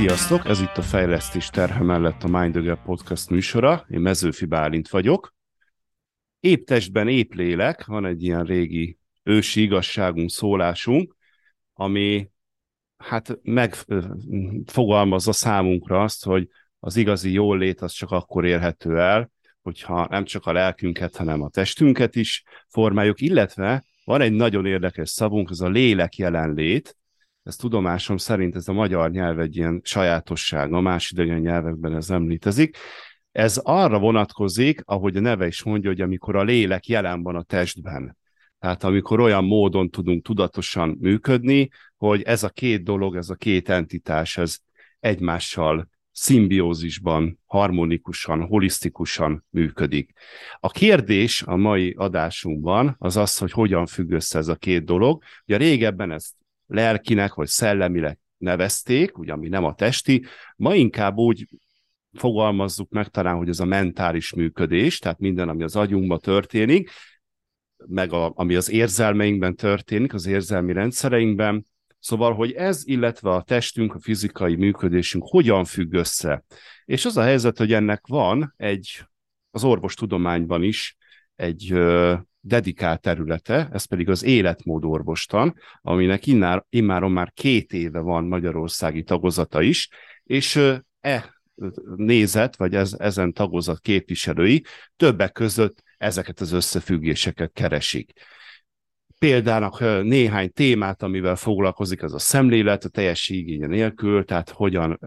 Sziasztok! Ez itt a Fejlesztés terhe mellett a Mind Podcast műsora. Én Mezőfi Bálint vagyok. Épp testben, épp lélek, van egy ilyen régi ősi igazságunk, szólásunk, ami hát megfogalmazza számunkra azt, hogy az igazi jól lét az csak akkor érhető el, hogyha nem csak a lelkünket, hanem a testünket is formáljuk, illetve van egy nagyon érdekes szavunk, ez a lélek jelenlét, ez tudomásom szerint ez a magyar nyelv egy ilyen sajátossága, más idegen nyelvekben ez nem létezik. Ez arra vonatkozik, ahogy a neve is mondja, hogy amikor a lélek jelen van a testben. Tehát amikor olyan módon tudunk tudatosan működni, hogy ez a két dolog, ez a két entitás, ez egymással szimbiózisban, harmonikusan, holisztikusan működik. A kérdés a mai adásunkban az az, hogy hogyan függ össze ez a két dolog. Ugye régebben ezt lelkinek vagy szellemileg nevezték, ugye ami nem a testi, ma inkább úgy fogalmazzuk meg talán, hogy ez a mentális működés, tehát minden, ami az agyunkban történik, meg a, ami az érzelmeinkben történik, az érzelmi rendszereinkben, Szóval, hogy ez, illetve a testünk, a fizikai működésünk hogyan függ össze. És az a helyzet, hogy ennek van egy, az orvostudományban is egy dedikált területe, ez pedig az életmód orvostan, aminek innár, immáron már két éve van magyarországi tagozata is, és e nézet, vagy ez, ezen tagozat képviselői többek között ezeket az összefüggéseket keresik. Példának néhány témát, amivel foglalkozik, az a szemlélet, a teljes igénye nélkül, tehát hogyan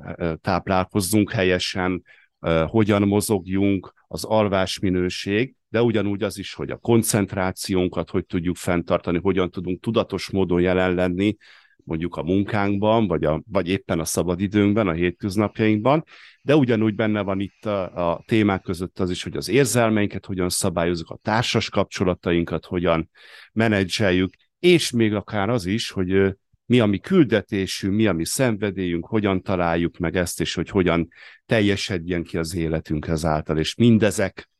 táplálkozzunk helyesen, hogyan mozogjunk, az alvásminőség, de ugyanúgy az is, hogy a koncentrációnkat hogy tudjuk fenntartani, hogyan tudunk tudatos módon jelen lenni, mondjuk a munkánkban, vagy, a, vagy éppen a szabadidőnkben, a hétköznapjainkban, de ugyanúgy benne van itt a, a témák között az is, hogy az érzelmeinket hogyan szabályozunk, a társas kapcsolatainkat hogyan menedzseljük, és még akár az is, hogy mi a mi küldetésünk, mi a mi szenvedélyünk, hogyan találjuk meg ezt, és hogy hogyan teljesedjen ki az életünk ezáltal, és mindezek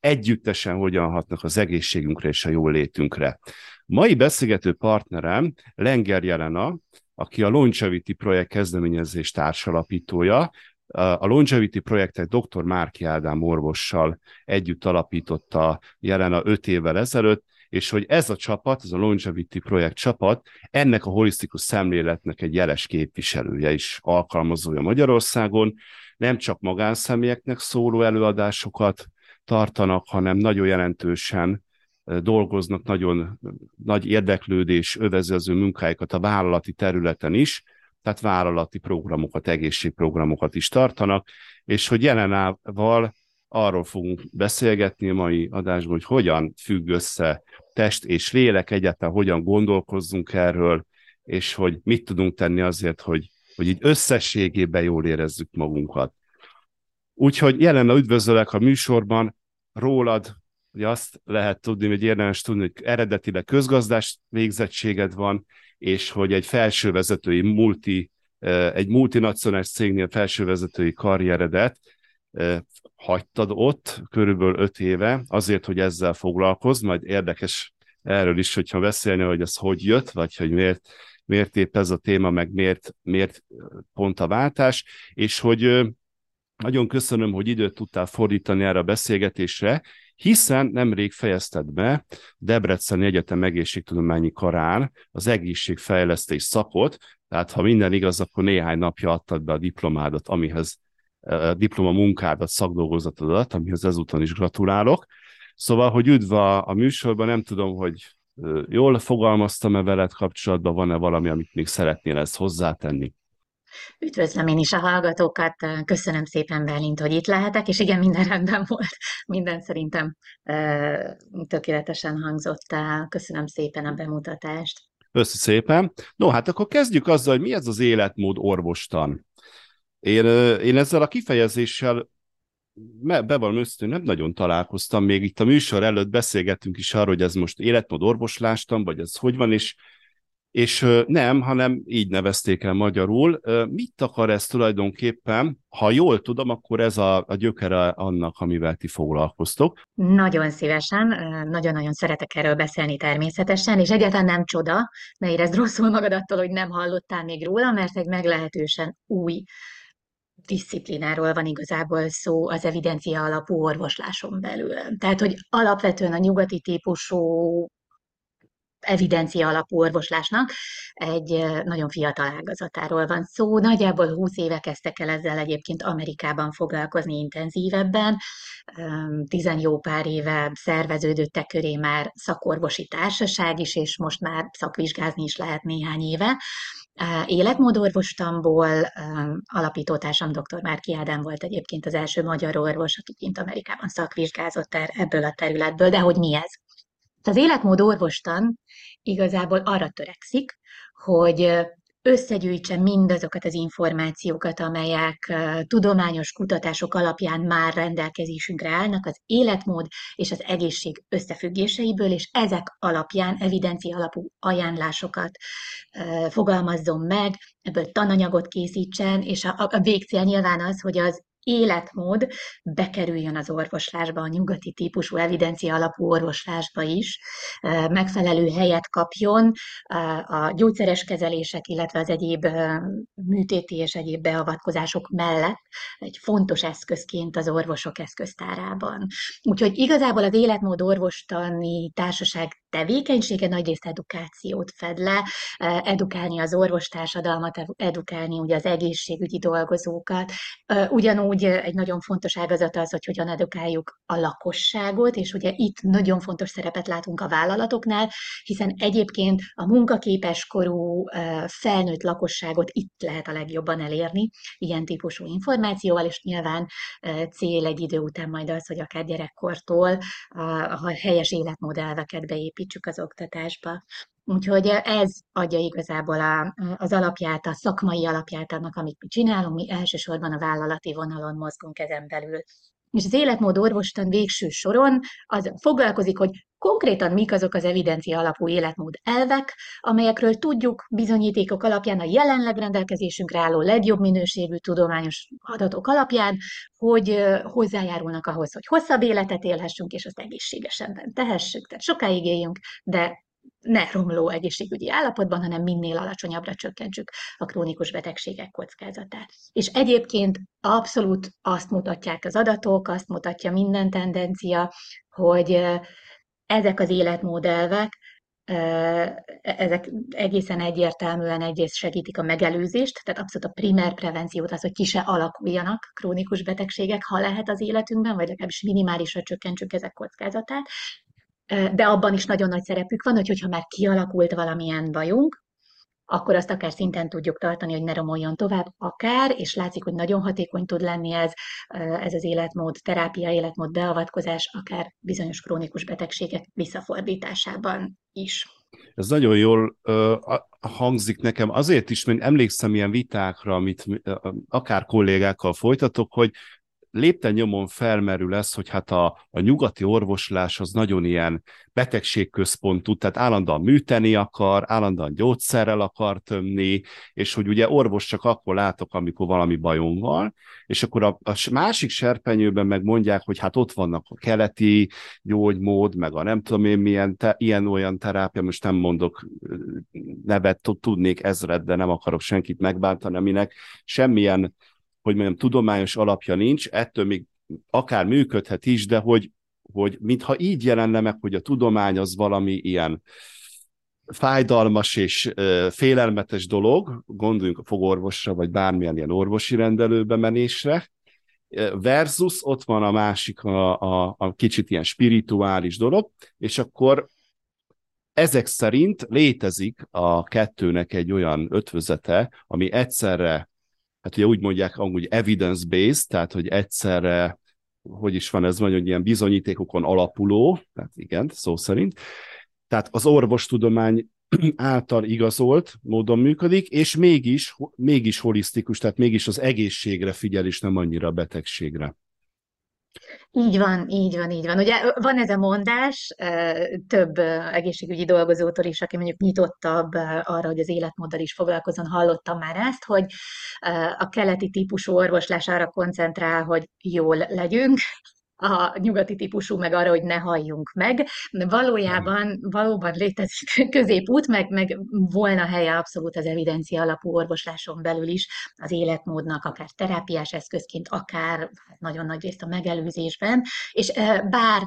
együttesen hogyan hatnak az egészségünkre és a jól létünkre. Mai beszélgető partnerem Lenger Jelena, aki a Longevity projekt kezdeményezés társalapítója, a Longevity projektet dr. Márki Ádám orvossal együtt alapította Jelena öt évvel ezelőtt, és hogy ez a csapat, ez a Longevity projekt csapat, ennek a holisztikus szemléletnek egy jeles képviselője is alkalmazója Magyarországon, nem csak magánszemélyeknek szóló előadásokat tartanak, hanem nagyon jelentősen dolgoznak, nagyon nagy érdeklődés övezi az ő munkáikat a vállalati területen is, tehát vállalati programokat, egészségprogramokat is tartanak, és hogy jelenával arról fogunk beszélgetni a mai adásban, hogy hogyan függ össze test és lélek, egyáltalán hogyan gondolkozzunk erről, és hogy mit tudunk tenni azért, hogy, hogy így összességében jól érezzük magunkat. Úgyhogy jelen a üdvözöllek a műsorban, rólad hogy azt lehet tudni, hogy érdemes tudni, hogy eredetileg közgazdás végzettséged van, és hogy egy felsővezetői multi, egy multinacionális cégnél felsővezetői karrieredet hagytad ott körülbelül öt éve, azért, hogy ezzel foglalkozz, majd érdekes erről is, hogyha beszélni, hogy ez hogy jött, vagy hogy miért, miért épp ez a téma, meg miért, miért pont a váltás, és hogy nagyon köszönöm, hogy időt tudtál fordítani erre a beszélgetésre, hiszen nemrég fejezted be Debreceni Egyetem egészségtudományi karán az egészségfejlesztés szakot, tehát ha minden igaz, akkor néhány napja adtad be a diplomádat, amihez a diploma munkádat, szakdolgozatodat, amihez ezúton is gratulálok. Szóval, hogy üdv a, a műsorban, nem tudom, hogy jól fogalmaztam-e veled kapcsolatban, van-e valami, amit még szeretnél ezt hozzátenni? Üdvözlöm én is a hallgatókat, köszönöm szépen Berlint, hogy itt lehetek, és igen, minden rendben volt, minden szerintem tökéletesen hangzott el. Köszönöm szépen a bemutatást. Köszönöm szépen. No, hát akkor kezdjük azzal, hogy mi ez az életmód orvostan. Én, én ezzel a kifejezéssel bevallom őszintén, nem nagyon találkoztam, még itt a műsor előtt beszélgettünk is arról, hogy ez most életmód orvoslástan, vagy ez hogy van, és és nem, hanem így nevezték el magyarul. Mit akar ez tulajdonképpen? Ha jól tudom, akkor ez a, a gyökere annak, amivel ti foglalkoztok. Nagyon szívesen, nagyon-nagyon szeretek erről beszélni természetesen, és egyáltalán nem csoda, ne érezd rosszul magad attól, hogy nem hallottál még róla, mert egy meglehetősen új disziplináról van igazából szó az evidencia alapú orvosláson belül. Tehát, hogy alapvetően a nyugati típusú evidencia alapú orvoslásnak egy nagyon fiatal ágazatáról van szó. Nagyjából 20 éve kezdtek el ezzel egyébként Amerikában foglalkozni intenzívebben. Tizen jó pár éve szerveződöttek köré már szakorvosi társaság is, és most már szakvizsgázni is lehet néhány éve. Életmódorvostamból alapítótársam dr. Márki Ádám volt egyébként az első magyar orvos, aki kint Amerikában szakvizsgázott ebből a területből, de hogy mi ez? Az életmód orvostan igazából arra törekszik, hogy összegyűjtse mindazokat az információkat, amelyek tudományos kutatások alapján már rendelkezésünkre állnak az életmód és az egészség összefüggéseiből, és ezek alapján evidencia alapú ajánlásokat fogalmazzon meg, ebből tananyagot készítsen, és a, a végcél nyilván az, hogy az életmód bekerüljön az orvoslásba, a nyugati típusú evidencia alapú orvoslásba is, megfelelő helyet kapjon a gyógyszeres kezelések, illetve az egyéb műtéti és egyéb beavatkozások mellett egy fontos eszközként az orvosok eszköztárában. Úgyhogy igazából az életmód orvostani társaság tevékenysége nagyrészt edukációt fed le, edukálni az orvostársadalmat, edukálni ugye az egészségügyi dolgozókat, ugyanúgy úgy egy nagyon fontos ágazat az, hogy hogyan edukáljuk a lakosságot, és ugye itt nagyon fontos szerepet látunk a vállalatoknál, hiszen egyébként a munkaképes korú felnőtt lakosságot itt lehet a legjobban elérni, ilyen típusú információval, és nyilván cél egy idő után majd az, hogy akár gyerekkortól a helyes életmódelveket beépítsük az oktatásba. Úgyhogy ez adja igazából a, az alapját, a szakmai alapját annak, amit mi csinálunk, mi elsősorban a vállalati vonalon mozgunk ezen belül. És az életmód orvostan végső soron az foglalkozik, hogy konkrétan mik azok az evidencia alapú életmód elvek, amelyekről tudjuk bizonyítékok alapján a jelenleg rendelkezésünkre álló legjobb minőségű tudományos adatok alapján, hogy hozzájárulnak ahhoz, hogy hosszabb életet élhessünk, és azt egészségesebben tehessük, tehát sokáig éljünk, de ne romló egészségügyi állapotban, hanem minél alacsonyabbra csökkentsük a krónikus betegségek kockázatát. És egyébként abszolút azt mutatják az adatok, azt mutatja minden tendencia, hogy ezek az életmódelvek, ezek egészen egyértelműen egyrészt segítik a megelőzést, tehát abszolút a primer prevenciót, az, hogy ki se alakuljanak krónikus betegségek, ha lehet az életünkben, vagy legalábbis minimálisra csökkentsük ezek kockázatát, de abban is nagyon nagy szerepük van, hogy hogyha már kialakult valamilyen bajunk, akkor azt akár szinten tudjuk tartani, hogy ne romoljon tovább, akár, és látszik, hogy nagyon hatékony tud lenni ez, ez az életmód, terápia, életmód beavatkozás, akár bizonyos krónikus betegségek visszafordításában is. Ez nagyon jól uh, hangzik nekem, azért is, mert emlékszem ilyen vitákra, amit uh, akár kollégákkal folytatok, hogy lépten nyomon felmerül ez, hogy hát a, a nyugati orvoslás az nagyon ilyen betegségközpontú, tehát állandóan műteni akar, állandóan gyógyszerrel akar tömni, és hogy ugye orvos csak akkor látok, amikor valami bajom van, és akkor a, a másik serpenyőben meg mondják, hogy hát ott vannak a keleti gyógymód, meg a nem tudom én milyen, te, ilyen-olyan terápia, most nem mondok nevet, tudnék ezred, de nem akarok senkit megbántani, aminek semmilyen hogy mondjam, tudományos alapja nincs, ettől még akár működhet is, de hogy, hogy mintha így jelenne meg, hogy a tudomány az valami ilyen fájdalmas és ö, félelmetes dolog, gondoljunk a fogorvosra, vagy bármilyen ilyen orvosi rendelőbe menésre, versus ott van a másik, a, a, a kicsit ilyen spirituális dolog, és akkor ezek szerint létezik a kettőnek egy olyan ötvözete, ami egyszerre hát ugye úgy mondják amúgy evidence-based, tehát hogy egyszerre, hogy is van ez vagy, hogy ilyen bizonyítékokon alapuló, tehát igen, szó szerint, tehát az orvostudomány által igazolt módon működik, és mégis, mégis holisztikus, tehát mégis az egészségre figyel, és nem annyira a betegségre. Így van, így van, így van. Ugye van ez a mondás több egészségügyi dolgozótól is, aki mondjuk nyitottabb arra, hogy az életmóddal is foglalkozon, hallottam már ezt, hogy a keleti típusú orvoslás arra koncentrál, hogy jól legyünk, a nyugati típusú, meg arra, hogy ne halljunk meg. Valójában valóban létezik középút, meg, meg volna helye abszolút az evidencia alapú orvosláson belül is az életmódnak, akár terápiás eszközként, akár hát nagyon nagy részt a megelőzésben, és bár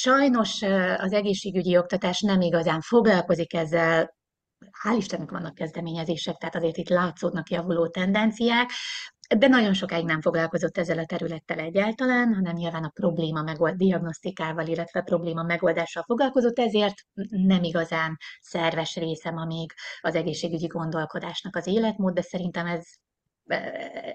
sajnos az egészségügyi oktatás nem igazán foglalkozik ezzel, hál' Istennek vannak kezdeményezések, tehát azért itt látszódnak javuló tendenciák, de nagyon sokáig nem foglalkozott ezzel a területtel egyáltalán, hanem nyilván a probléma megold, diagnosztikával, illetve probléma megoldással foglalkozott, ezért nem igazán szerves részem a még az egészségügyi gondolkodásnak az életmód, de szerintem ez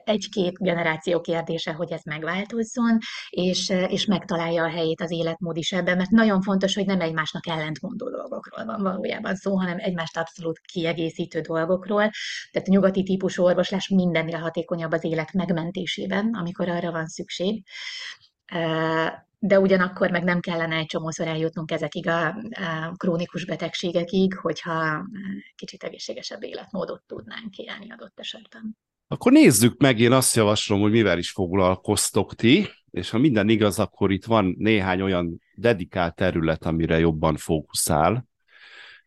egy-két generáció kérdése, hogy ez megváltozzon, és, és megtalálja a helyét az életmód is ebben, mert nagyon fontos, hogy nem egymásnak ellentmondó dolgokról van valójában szó, hanem egymást abszolút kiegészítő dolgokról. Tehát a nyugati típusú orvoslás mindennél hatékonyabb az élet megmentésében, amikor arra van szükség de ugyanakkor meg nem kellene egy csomószor eljutnunk ezekig a, krónikus betegségekig, hogyha kicsit egészségesebb életmódot tudnánk élni adott esetben. Akkor nézzük meg, én azt javaslom, hogy mivel is foglalkoztok ti, és ha minden igaz, akkor itt van néhány olyan dedikált terület, amire jobban fókuszál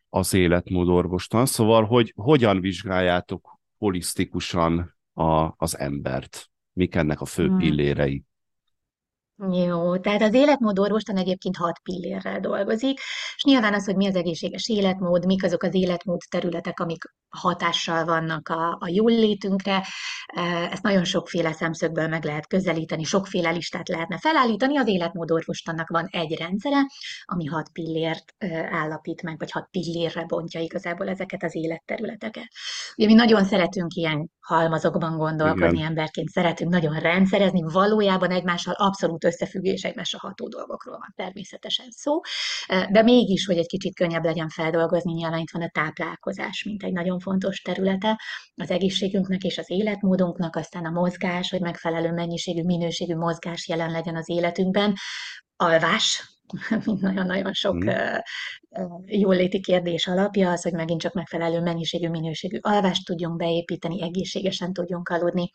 az életmódorvostan. Szóval, hogy hogyan vizsgáljátok holisztikusan a, az embert? Mik ennek a fő hmm. pillérei? Jó, tehát az életmód orvostan egyébként hat pillérrel dolgozik, és nyilván az, hogy mi az egészséges életmód, mik azok az életmód területek, amik hatással vannak a, a jól létünkre, e, ezt nagyon sokféle szemszögből meg lehet közelíteni, sokféle listát lehetne felállítani, az életmód orvostannak van egy rendszere, ami hat pillért e, állapít meg, vagy hat pillérre bontja igazából ezeket az életterületeket. Ugye mi nagyon szeretünk ilyen halmazokban gondolkodni Igen. emberként, szeretünk nagyon rendszerezni, valójában egymással abszolút összefüggés, egymásra ható dolgokról van természetesen szó, de mégis, hogy egy kicsit könnyebb legyen feldolgozni, nyilván itt van a táplálkozás, mint egy nagyon fontos területe az egészségünknek és az életmódunknak, aztán a mozgás, hogy megfelelő mennyiségű, minőségű mozgás jelen legyen az életünkben, alvás, mint nagyon-nagyon sok mm. jóléti kérdés alapja az, hogy megint csak megfelelő mennyiségű, minőségű alvást tudjunk beépíteni, egészségesen tudjunk aludni,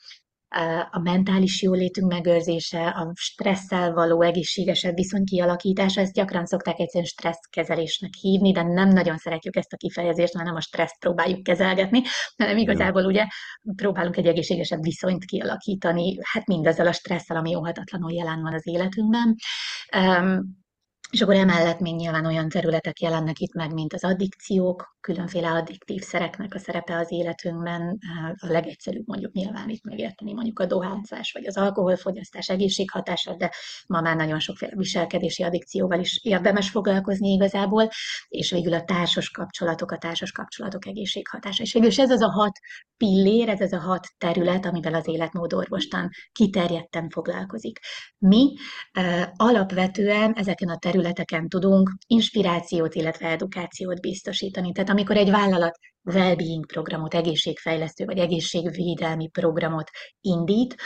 a mentális jólétünk megőrzése, a stresszel való egészségesebb viszony kialakítása, ezt gyakran szokták egyszerűen stresszkezelésnek hívni, de nem nagyon szeretjük ezt a kifejezést, mert nem a stresszt próbáljuk kezelgetni, hanem igazából ugye próbálunk egy egészségesebb viszonyt kialakítani, hát mindezzel a stresszel, ami óhatatlanul jelen van az életünkben. És akkor emellett még nyilván olyan területek jelennek itt meg, mint az addikciók, különféle addiktív szereknek a szerepe az életünkben. A legegyszerűbb mondjuk nyilván itt megérteni mondjuk a dohányzás vagy az alkoholfogyasztás egészséghatása, de ma már nagyon sokféle viselkedési addikcióval is érdemes foglalkozni igazából, és végül a társas kapcsolatok, a társas kapcsolatok egészséghatása. És végül ez az a hat pillér, ez az a hat terület, amivel az életmódorvostan kiterjedten foglalkozik. Mi alapvetően ezeken a területeken tudunk inspirációt, illetve edukációt biztosítani. Tehát amikor egy vállalat well-being programot, egészségfejlesztő vagy egészségvédelmi programot indít,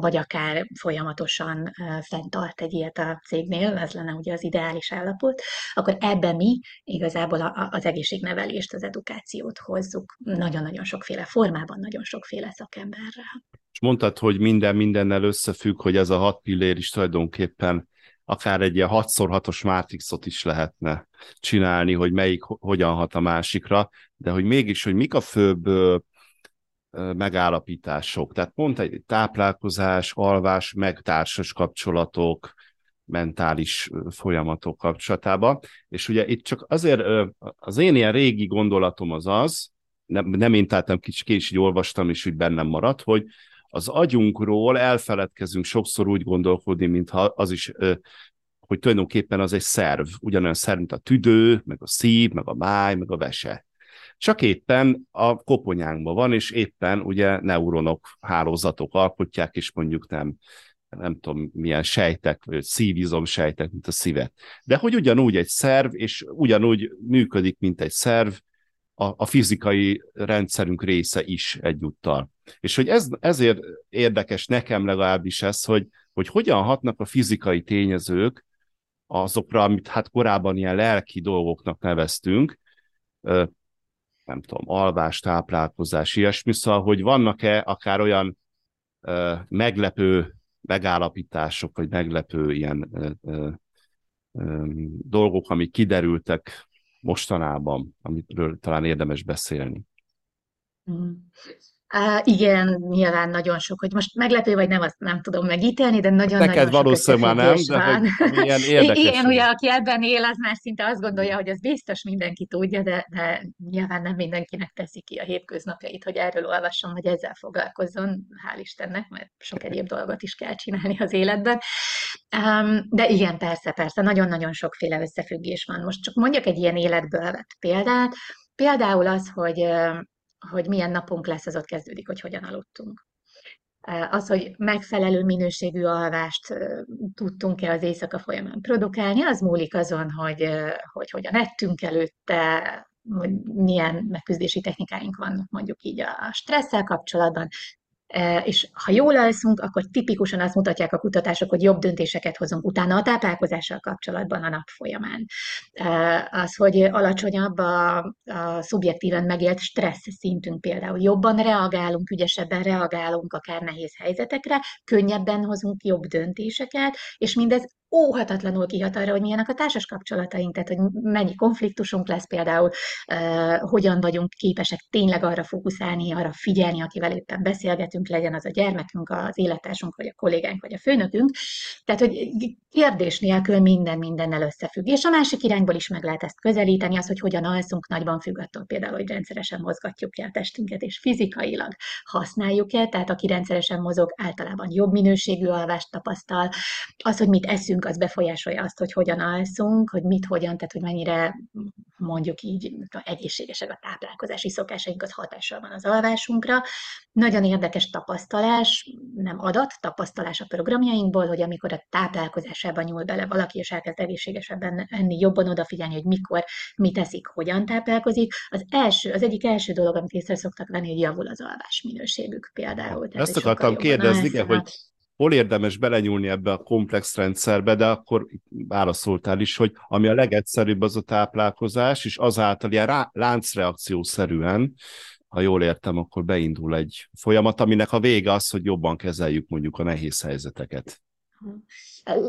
vagy akár folyamatosan fenntart egy ilyet a cégnél, ez lenne ugye az ideális állapot, akkor ebben mi igazából az egészségnevelést, az edukációt hozzuk nagyon-nagyon sokféle formában, nagyon sokféle szakemberrel. És mondtad, hogy minden mindennel összefügg, hogy ez a hat pillér is tulajdonképpen akár egy ilyen 6x6-os mátrixot is lehetne csinálni, hogy melyik hogyan hat a másikra, de hogy mégis, hogy mik a főbb megállapítások. Tehát pont egy táplálkozás, alvás, meg társas kapcsolatok, mentális folyamatok kapcsolatában. És ugye itt csak azért az én ilyen régi gondolatom az az, nem, nem én találtam kicsit, ki is így olvastam, és úgy bennem maradt, hogy az agyunkról elfeledkezünk sokszor úgy gondolkodni, mintha az is, hogy tulajdonképpen az egy szerv, ugyanolyan szerv, mint a tüdő, meg a szív, meg a máj, meg a vese. Csak éppen a koponyánkban van, és éppen ugye neuronok, hálózatok alkotják, és mondjuk nem, nem tudom, milyen sejtek, vagy szívizom sejtek, mint a szívet. De hogy ugyanúgy egy szerv, és ugyanúgy működik, mint egy szerv, a, a fizikai rendszerünk része is egyúttal. És hogy ez, ezért érdekes nekem legalábbis ez, hogy, hogy hogyan hatnak a fizikai tényezők azokra, amit hát korábban ilyen lelki dolgoknak neveztünk, nem tudom, alvás, táplálkozás, ilyesmi, szóval, hogy vannak-e akár olyan meglepő megállapítások, vagy meglepő ilyen dolgok, amik kiderültek mostanában, amiről talán érdemes beszélni. Mm. Uh, igen, nyilván nagyon sok, hogy most meglepő vagy nem, azt nem tudom megítélni, de nagyon-nagyon Neked sok valószínűleg már nem, de van. hogy milyen érdekes. Igen, ugye, aki ebben él, az már szinte azt gondolja, hogy ez biztos mindenki tudja, de, de nyilván nem mindenkinek teszi ki a hétköznapjait, hogy erről olvasson, hogy ezzel foglalkozzon, hál' Istennek, mert sok egyéb dolgot is kell csinálni az életben. Um, de igen, persze, persze, nagyon-nagyon sokféle összefüggés van. Most csak mondjak egy ilyen életből vett példát, Például az, hogy hogy milyen napunk lesz, az ott kezdődik, hogy hogyan aludtunk. Az, hogy megfelelő minőségű alvást tudtunk-e az éjszaka folyamán produkálni, az múlik azon, hogy, hogy hogyan ettünk előtte, hogy milyen megküzdési technikáink vannak mondjuk így a stresszel kapcsolatban, és ha jól alszunk, akkor tipikusan azt mutatják a kutatások, hogy jobb döntéseket hozunk utána a táplálkozással kapcsolatban a nap folyamán. Az, hogy alacsonyabb a, a szubjektíven megélt stressz szintünk például. Jobban reagálunk, ügyesebben reagálunk akár nehéz helyzetekre, könnyebben hozunk jobb döntéseket, és mindez óhatatlanul kihat arra, hogy milyenek a társas kapcsolataink, tehát hogy mennyi konfliktusunk lesz például, hogyan vagyunk képesek tényleg arra fókuszálni, arra figyelni, akivel éppen beszélgetünk, legyen az a gyermekünk, az élettársunk, vagy a kollégánk, vagy a főnökünk. Tehát, hogy kérdés nélkül minden mindennel összefügg. És a másik irányból is meg lehet ezt közelíteni, az, hogy hogyan alszunk, nagyban függ attól például, hogy rendszeresen mozgatjuk-e a testünket, és fizikailag használjuk-e, tehát aki rendszeresen mozog, általában jobb minőségű alvást tapasztal. Az, hogy mit eszünk, az befolyásolja azt, hogy hogyan alszunk, hogy mit, hogyan, tehát hogy mennyire mondjuk így egészségesek a táplálkozási szokásaink, az hatással van az alvásunkra. Nagyon érdekes tapasztalás, nem adat, tapasztalás a programjainkból, hogy amikor a táplálkozásában nyúl bele valaki, és elkezd egészségesebben enni, jobban odafigyelni, hogy mikor, mit teszik, hogyan táplálkozik, az első, az egyik első dolog, amit észre szoktak venni, hogy javul az alvás minőségük például. Tehát, Ezt akartam kérdezni, hogy hol érdemes belenyúlni ebbe a komplex rendszerbe, de akkor válaszoltál is, hogy ami a legegyszerűbb az a táplálkozás, és azáltal ilyen rá, láncreakciószerűen, ha jól értem, akkor beindul egy folyamat, aminek a vége az, hogy jobban kezeljük mondjuk a nehéz helyzeteket.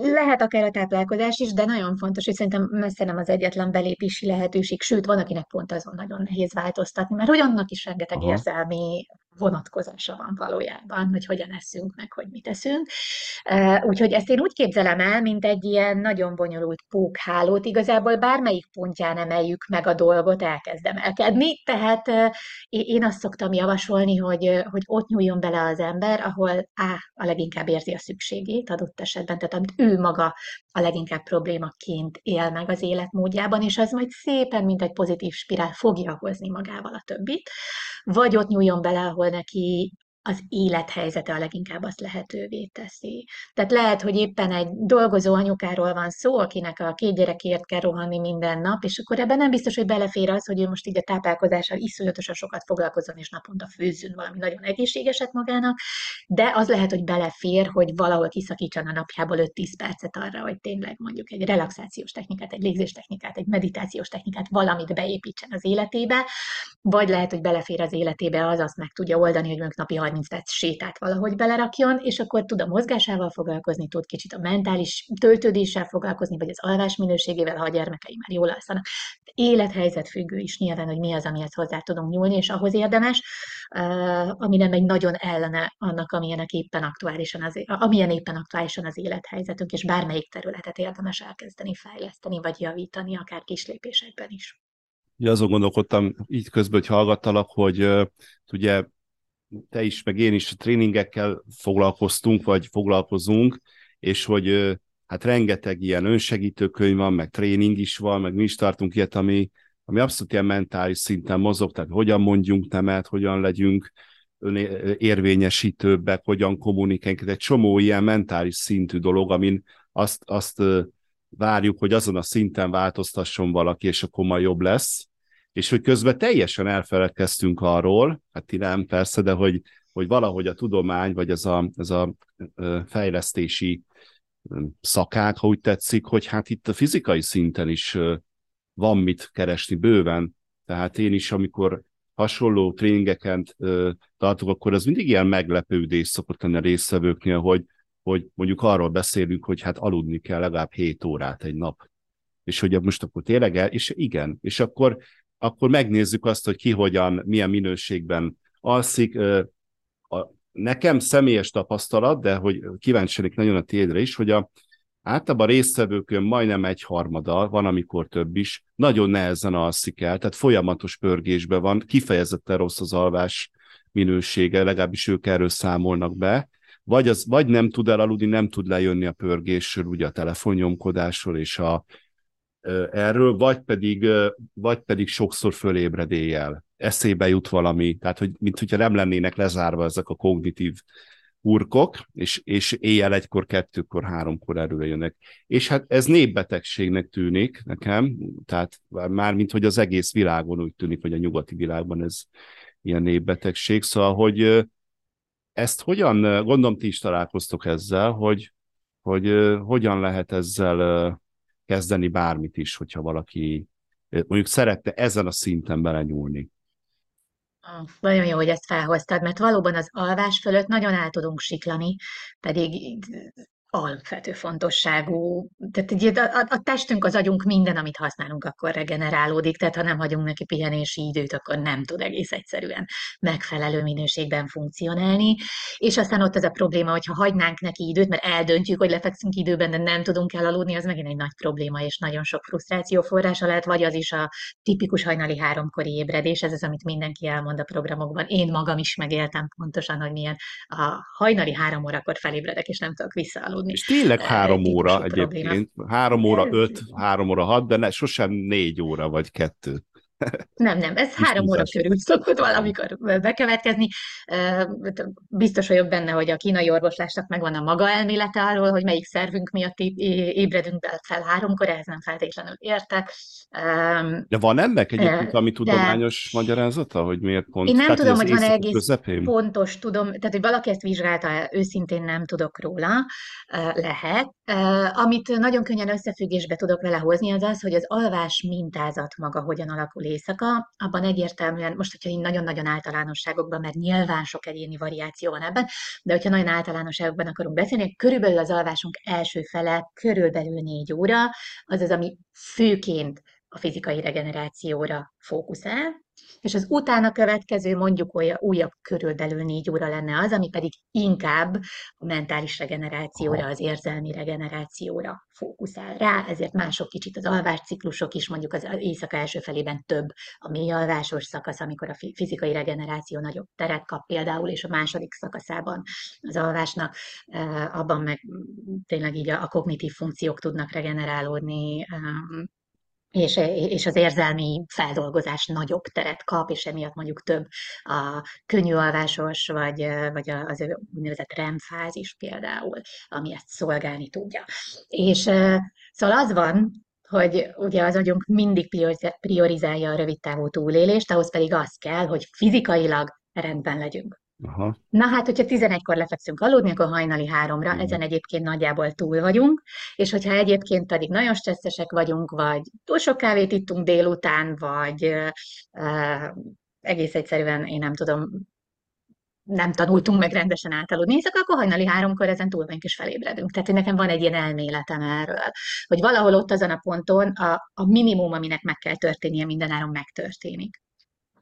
Lehet akár a táplálkozás is, de nagyon fontos, hogy szerintem messze nem az egyetlen belépési lehetőség, sőt, van, akinek pont azon nagyon nehéz változtatni, mert hogy annak is rengeteg Aha. érzelmi vonatkozása van valójában, hogy hogyan eszünk, meg hogy mit eszünk. Úgyhogy ezt én úgy képzelem el, mint egy ilyen nagyon bonyolult pókhálót, igazából bármelyik pontján emeljük meg a dolgot, elkezd emelkedni, tehát én azt szoktam javasolni, hogy, hogy ott nyúljon bele az ember, ahol A, a leginkább érzi a szükségét adott esetben, tehát amit ő maga a leginkább problémaként él meg az életmódjában, és az majd szépen, mint egy pozitív spirál fogja hozni magával a többit, vagy ott nyúljon bele, ahol neki az élethelyzete a leginkább azt lehetővé teszi. Tehát lehet, hogy éppen egy dolgozó anyukáról van szó, akinek a két gyerekért kell rohanni minden nap, és akkor ebben nem biztos, hogy belefér az, hogy ő most így a táplálkozással iszonyatosan sokat foglalkozzon, és naponta főzzön valami nagyon egészségeset magának, de az lehet, hogy belefér, hogy valahol kiszakítson a napjából 5-10 percet arra, hogy tényleg mondjuk egy relaxációs technikát, egy légzéstechnikát, egy meditációs technikát, valamit beépítsen az életébe, vagy lehet, hogy belefér az életébe, az azt meg tudja oldani, hogy mondjuk napi 30 perc sétát valahogy belerakjon, és akkor tud a mozgásával foglalkozni, tud kicsit a mentális töltődéssel foglalkozni, vagy az alvás minőségével, ha a gyermekei már jól alszanak. Élethelyzet függő is nyilván, hogy mi az, amihez hozzá tudunk nyúlni, és ahhoz érdemes, ami nem egy nagyon ellene annak, amilyenek éppen aktuálisan az, amilyen éppen aktuálisan az élethelyzetünk, és bármelyik területet érdemes elkezdeni fejleszteni, vagy javítani, akár kislépésekben is. Ja, azon gondolkodtam így közben, hogy hallgattalak, hogy ugye te is, meg én is tréningekkel foglalkoztunk, vagy foglalkozunk, és hogy hát rengeteg ilyen önsegítőkönyv van, meg tréning is van, meg mi is tartunk ilyet, ami, ami abszolút ilyen mentális szinten mozog, tehát hogyan mondjunk nemet, hogyan legyünk érvényesítőbbek, hogyan kommunikáljunk, egy csomó ilyen mentális szintű dolog, amin azt, azt várjuk, hogy azon a szinten változtasson valaki, és akkor majd jobb lesz és hogy közben teljesen elfeledkeztünk arról, hát ti nem persze, de hogy, hogy valahogy a tudomány, vagy ez a, ez a fejlesztési szakák, ha úgy tetszik, hogy hát itt a fizikai szinten is van mit keresni bőven. Tehát én is, amikor hasonló tréningeken tartok, akkor az mindig ilyen meglepődés szokott lenni a résztvevőknél, hogy hogy mondjuk arról beszélünk, hogy hát aludni kell legalább 7 órát egy nap. És hogy most akkor tényleg el, és igen, és akkor, akkor megnézzük azt, hogy ki hogyan, milyen minőségben alszik. Nekem személyes tapasztalat, de hogy kíváncsi nagyon a tiédre is, hogy a, általában résztvevőkön majdnem egy harmada, van amikor több is, nagyon nehezen alszik el, tehát folyamatos pörgésben van, kifejezetten rossz az alvás minősége, legalábbis ők erről számolnak be, vagy, az, vagy nem tud elaludni, nem tud lejönni a pörgésről, ugye a telefonnyomkodásról és a, erről, vagy pedig, vagy pedig sokszor fölébred éjjel. Eszébe jut valami, tehát hogy mint hogyha nem lennének lezárva ezek a kognitív urkok, és, és éjjel egykor, kettőkor, háromkor jönnek. És hát ez népbetegségnek tűnik nekem, tehát már mint hogy az egész világon úgy tűnik, hogy a nyugati világban ez ilyen népbetegség. Szóval, hogy ezt hogyan, gondolom ti is találkoztok ezzel, hogy, hogy hogyan lehet ezzel kezdeni bármit is, hogyha valaki mondjuk szeretne ezen a szinten belenyúlni. Nagyon jó, hogy ezt felhoztad, mert valóban az alvás fölött nagyon el tudunk siklani, pedig alapvető fontosságú, tehát egy, a, a testünk, az agyunk minden, amit használunk, akkor regenerálódik, tehát ha nem hagyunk neki pihenési időt, akkor nem tud egész egyszerűen megfelelő minőségben funkcionálni, és aztán ott az a probléma, hogy ha hagynánk neki időt, mert eldöntjük, hogy lefekszünk időben, de nem tudunk elaludni, az megint egy nagy probléma, és nagyon sok frusztráció forrása lehet, vagy az is a tipikus hajnali háromkori ébredés, ez az, amit mindenki elmond a programokban. Én magam is megéltem pontosan, hogy milyen a hajnali három órakor felébredek, és nem tudok visszaaludni aludni. És tényleg három óra egyébként, három óra öt, három óra hat, de ne, sosem négy óra vagy kettő. Nem, nem, ez három óra körül szokott valamikor bekövetkezni. Biztos vagyok benne, hogy a kínai orvoslásnak megvan a maga elmélete arról, hogy melyik szervünk miatt ébredünk fel háromkor, ehhez nem feltétlenül értek. De van ennek egyébként ami tudományos de... magyarázata, hogy miért pont? Én nem tehát, tudom, hogy van egész közepén? pontos, tudom, tehát hogy valaki ezt vizsgálta, őszintén nem tudok róla, lehet. Amit nagyon könnyen összefüggésbe tudok vele hozni, az az, hogy az alvás mintázat maga hogyan alakul éjszaka, abban egyértelműen, most, hogyha én nagyon-nagyon általánosságokban, mert nyilván sok egyéni variáció van ebben, de hogyha nagyon általánosságokban akarunk beszélni, körülbelül az alvásunk első fele, körülbelül négy óra, az az, ami főként a fizikai regenerációra fókuszál, és az utána következő mondjuk olyan újabb körülbelül négy óra lenne az, ami pedig inkább a mentális regenerációra, az érzelmi regenerációra fókuszál rá, ezért mások kicsit az alvásciklusok is, mondjuk az éjszaka első felében több a mély alvásos szakasz, amikor a fizikai regeneráció nagyobb teret kap például, és a második szakaszában az alvásnak, abban meg tényleg így a kognitív funkciók tudnak regenerálódni, és, és az érzelmi feldolgozás nagyobb teret kap, és emiatt mondjuk több a könnyű alvásos, vagy, vagy az úgynevezett REM fázis például, ami ezt szolgálni tudja. És szóval az van, hogy ugye az agyunk mindig priorizálja a rövidtávú túlélést, ahhoz pedig az kell, hogy fizikailag rendben legyünk. Aha. Na hát, hogyha 11-kor lefekszünk aludni, akkor hajnali háromra, Igen. ezen egyébként nagyjából túl vagyunk, és hogyha egyébként pedig nagyon stresszesek vagyunk, vagy túl sok kávét ittunk délután, vagy uh, egész egyszerűen, én nem tudom, nem tanultunk meg rendesen átaludni, és akkor hajnali háromkor ezen túl vagyunk és felébredünk. Tehát hogy nekem van egy ilyen elméletem erről, hogy valahol ott azon a ponton a, a minimum, aminek meg kell történnie mindenáron megtörténik.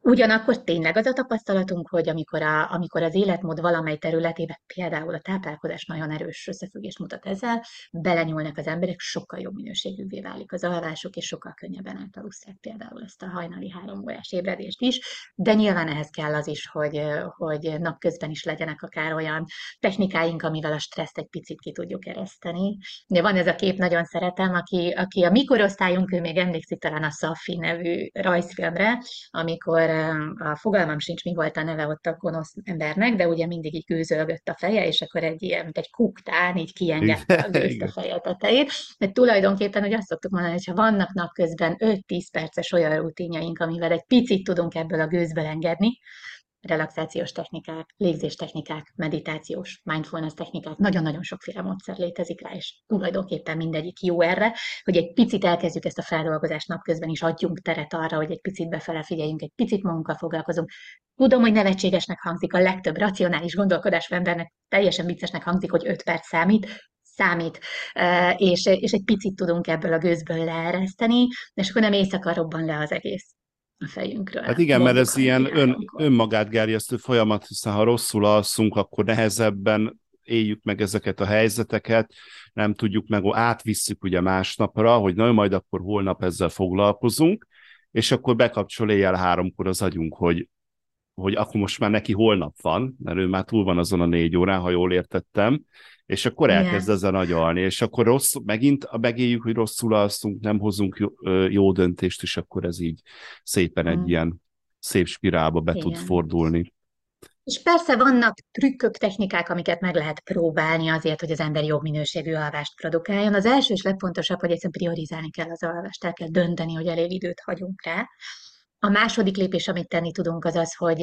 Ugyanakkor tényleg az a tapasztalatunk, hogy amikor, a, amikor az életmód valamely területében, például a táplálkozás nagyon erős összefüggést mutat ezzel, belenyúlnak az emberek, sokkal jobb minőségűvé válik az alvásuk, és sokkal könnyebben átalusszák például ezt a hajnali három órás ébredést is, de nyilván ehhez kell az is, hogy, hogy napközben is legyenek akár olyan technikáink, amivel a stresszt egy picit ki tudjuk ereszteni. De van ez a kép, nagyon szeretem, aki, aki a mikorosztályunk, ő még emlékszik talán a Safi nevű rajzfilmre, amikor a fogalmam sincs, mi volt a neve ott a gonosz embernek, de ugye mindig így gőzölgött a feje, és akkor egy ilyen, mint egy kuktán így kiengedte a gőzt a feje tetejét. De tulajdonképpen, hogy azt szoktuk mondani, hogy ha vannak napközben 5-10 perces olyan rutinjaink, amivel egy picit tudunk ebből a gőzből engedni, relaxációs technikák, légzés technikák, meditációs, mindfulness technikák, nagyon-nagyon sokféle módszer létezik rá, és tulajdonképpen mindegyik jó erre, hogy egy picit elkezdjük ezt a feldolgozást napközben is, adjunk teret arra, hogy egy picit befele figyeljünk, egy picit magunkkal foglalkozunk, Tudom, hogy nevetségesnek hangzik, a legtöbb racionális gondolkodású embernek teljesen viccesnek hangzik, hogy 5 perc számít, számít, és, és egy picit tudunk ebből a gőzből leereszteni, és akkor nem éjszaka robban le az egész a fejünkről. Hát igen, mert ez ilyen ön, önmagát gerjesztő folyamat, hiszen ha rosszul alszunk, akkor nehezebben éljük meg ezeket a helyzeteket, nem tudjuk meg, átvisszük ugye másnapra, hogy na majd akkor holnap ezzel foglalkozunk, és akkor bekapcsol éjjel háromkor az agyunk, hogy, hogy akkor most már neki holnap van, mert ő már túl van azon a négy órán, ha jól értettem, és akkor elkezd Igen. ezen agyalni, és akkor rossz, megint megéljük, hogy rosszul alszunk, nem hozunk jó, jó döntést, és akkor ez így szépen egy mm. ilyen szép spirálba be Igen. tud fordulni. És persze vannak trükkök, technikák, amiket meg lehet próbálni azért, hogy az ember jobb minőségű alvást produkáljon. Az első és legfontosabb, hogy egyszerűen priorizálni kell az alvást, el kell dönteni, hogy elég időt hagyunk rá. A második lépés, amit tenni tudunk, az az, hogy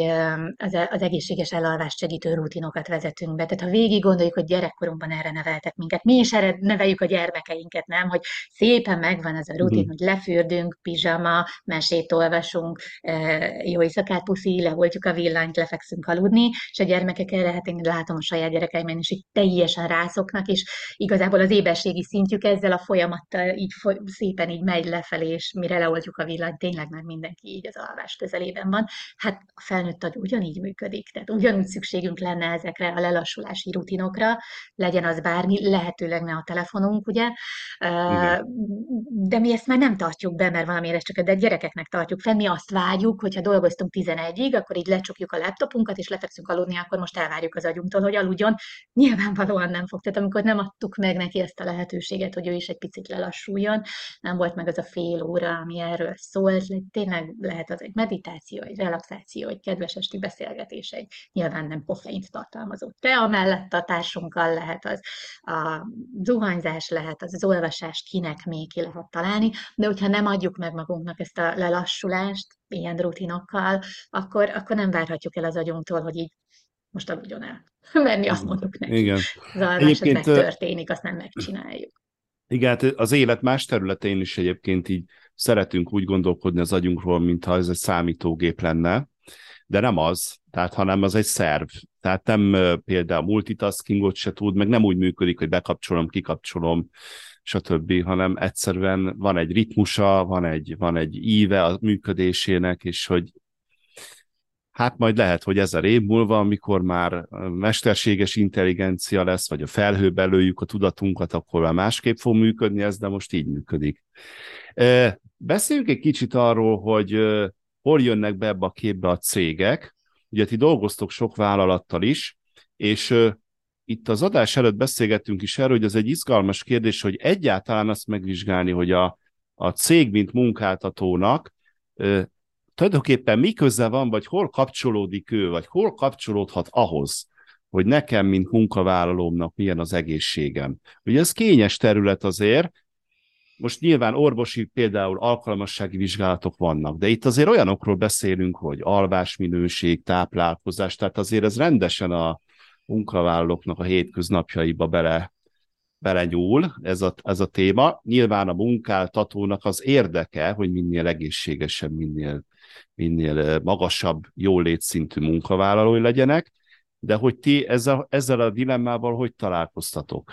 az, az egészséges elalvást segítő rutinokat vezetünk be. Tehát ha végig gondoljuk, hogy gyerekkorunkban erre neveltek minket, mi is erre neveljük a gyermekeinket, nem? Hogy szépen megvan az a rutin, uh-huh. hogy lefürdünk, pizsama, mesét olvasunk, jó éjszakát puszi, leoltjuk a villanyt, lefekszünk aludni, és a gyermekek erre, hát én látom a saját gyerekeimben is, hogy teljesen rászoknak, és igazából az éberségi szintjük ezzel a folyamattal így szépen így megy lefelé, és mire leoltjuk a villanyt, tényleg már mindenki így az alvás közelében van, hát a felnőtt agy ugyanígy működik, tehát ugyanúgy szükségünk lenne ezekre a lelassulási rutinokra, legyen az bármi, lehetőleg ne a telefonunk, ugye, Igen. de mi ezt már nem tartjuk be, mert valamiért csak a gyerekeknek tartjuk fenn, mi azt vágyjuk, hogyha dolgoztunk 11-ig, akkor így lecsukjuk a laptopunkat, és lefekszünk aludni, akkor most elvárjuk az agyunktól, hogy aludjon. Nyilvánvalóan nem fog. Tehát amikor nem adtuk meg neki ezt a lehetőséget, hogy ő is egy picit lelassuljon, nem volt meg az a fél óra, ami erről szólt, tényleg lehet lehet az egy meditáció, egy relaxáció, egy kedves esti beszélgetés, egy nyilván nem koffeint tartalmazó te amellett a társunkkal lehet az, a zuhanyzás lehet, az, az olvasást kinek még ki lehet találni, de hogyha nem adjuk meg magunknak ezt a lelassulást, ilyen rutinokkal, akkor, akkor nem várhatjuk el az agyunktól, hogy így most aludjon el. Mert mi azt mondjuk neki. Igen. Az alvás Egyébként, megtörténik, azt nem megcsináljuk. Igen, hát az élet más területén is egyébként így szeretünk úgy gondolkodni az agyunkról, mintha ez egy számítógép lenne, de nem az, tehát hanem az egy szerv. Tehát nem például multitaskingot se tud, meg nem úgy működik, hogy bekapcsolom, kikapcsolom, stb., hanem egyszerűen van egy ritmusa, van egy, van egy íve a működésének, és hogy hát majd lehet, hogy ezer év múlva, amikor már mesterséges intelligencia lesz, vagy a felhőbe lőjük a tudatunkat, akkor már másképp fog működni ez, de most így működik. Beszéljünk egy kicsit arról, hogy hol jönnek be ebbe a képbe a cégek. Ugye ti dolgoztok sok vállalattal is, és itt az adás előtt beszélgettünk is erről, hogy ez egy izgalmas kérdés, hogy egyáltalán azt megvizsgálni, hogy a, a cég, mint munkáltatónak tulajdonképpen mi köze van, vagy hol kapcsolódik ő, vagy hol kapcsolódhat ahhoz, hogy nekem, mint munkavállalómnak milyen az egészségem. Ugye ez kényes terület azért, most nyilván orvosi például alkalmassági vizsgálatok vannak, de itt azért olyanokról beszélünk, hogy alvásminőség, táplálkozás, tehát azért ez rendesen a munkavállalóknak a hétköznapjaiba bele, belenyúl ez a, ez a téma. Nyilván a munkáltatónak az érdeke, hogy minél egészségesebb, minél, minél magasabb jólétszintű munkavállalói legyenek, de hogy ti ezzel, ezzel a dilemmával hogy találkoztatok?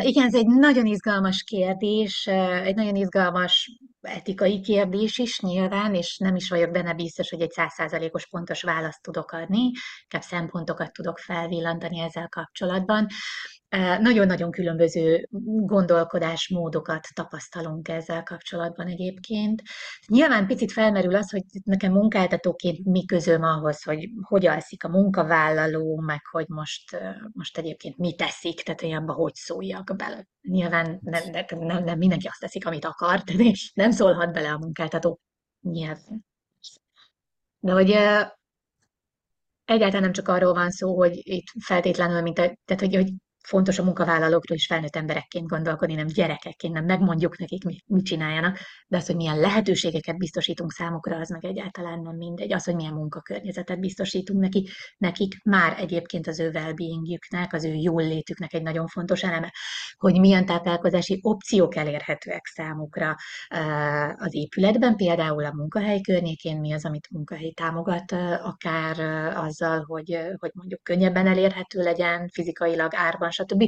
Igen, ez egy nagyon izgalmas kérdés, egy nagyon izgalmas etikai kérdés is nyilván, és nem is vagyok benne biztos, hogy egy százszázalékos pontos választ tudok adni, inkább szempontokat tudok felvillantani ezzel kapcsolatban. Nagyon-nagyon különböző gondolkodásmódokat tapasztalunk ezzel kapcsolatban egyébként. Nyilván picit felmerül az, hogy nekem munkáltatóként mi közöm ahhoz, hogy hogy alszik a munkavállaló, meg hogy most, most egyébként mi teszik, tehát olyanba hogy szóljak bele. Nyilván nem, nem, nem mindenki azt teszik, amit akar, tehát nem szólhat bele a munkáltató nyilván. De hogy egyáltalán nem csak arról van szó, hogy itt feltétlenül, mint a, tehát hogy, hogy fontos a munkavállalókról is felnőtt emberekként gondolkodni, nem gyerekekként, nem megmondjuk nekik, mit, csináljanak, de az, hogy milyen lehetőségeket biztosítunk számukra, az meg egyáltalán nem mindegy. Az, hogy milyen munkakörnyezetet biztosítunk nekik, nekik már egyébként az ő well az ő jól létüknek egy nagyon fontos eleme, hogy milyen táplálkozási opciók elérhetőek számukra az épületben, például a munkahely környékén, mi az, amit munkahely támogat, akár azzal, hogy, hogy mondjuk könnyebben elérhető legyen fizikailag, árban, stb.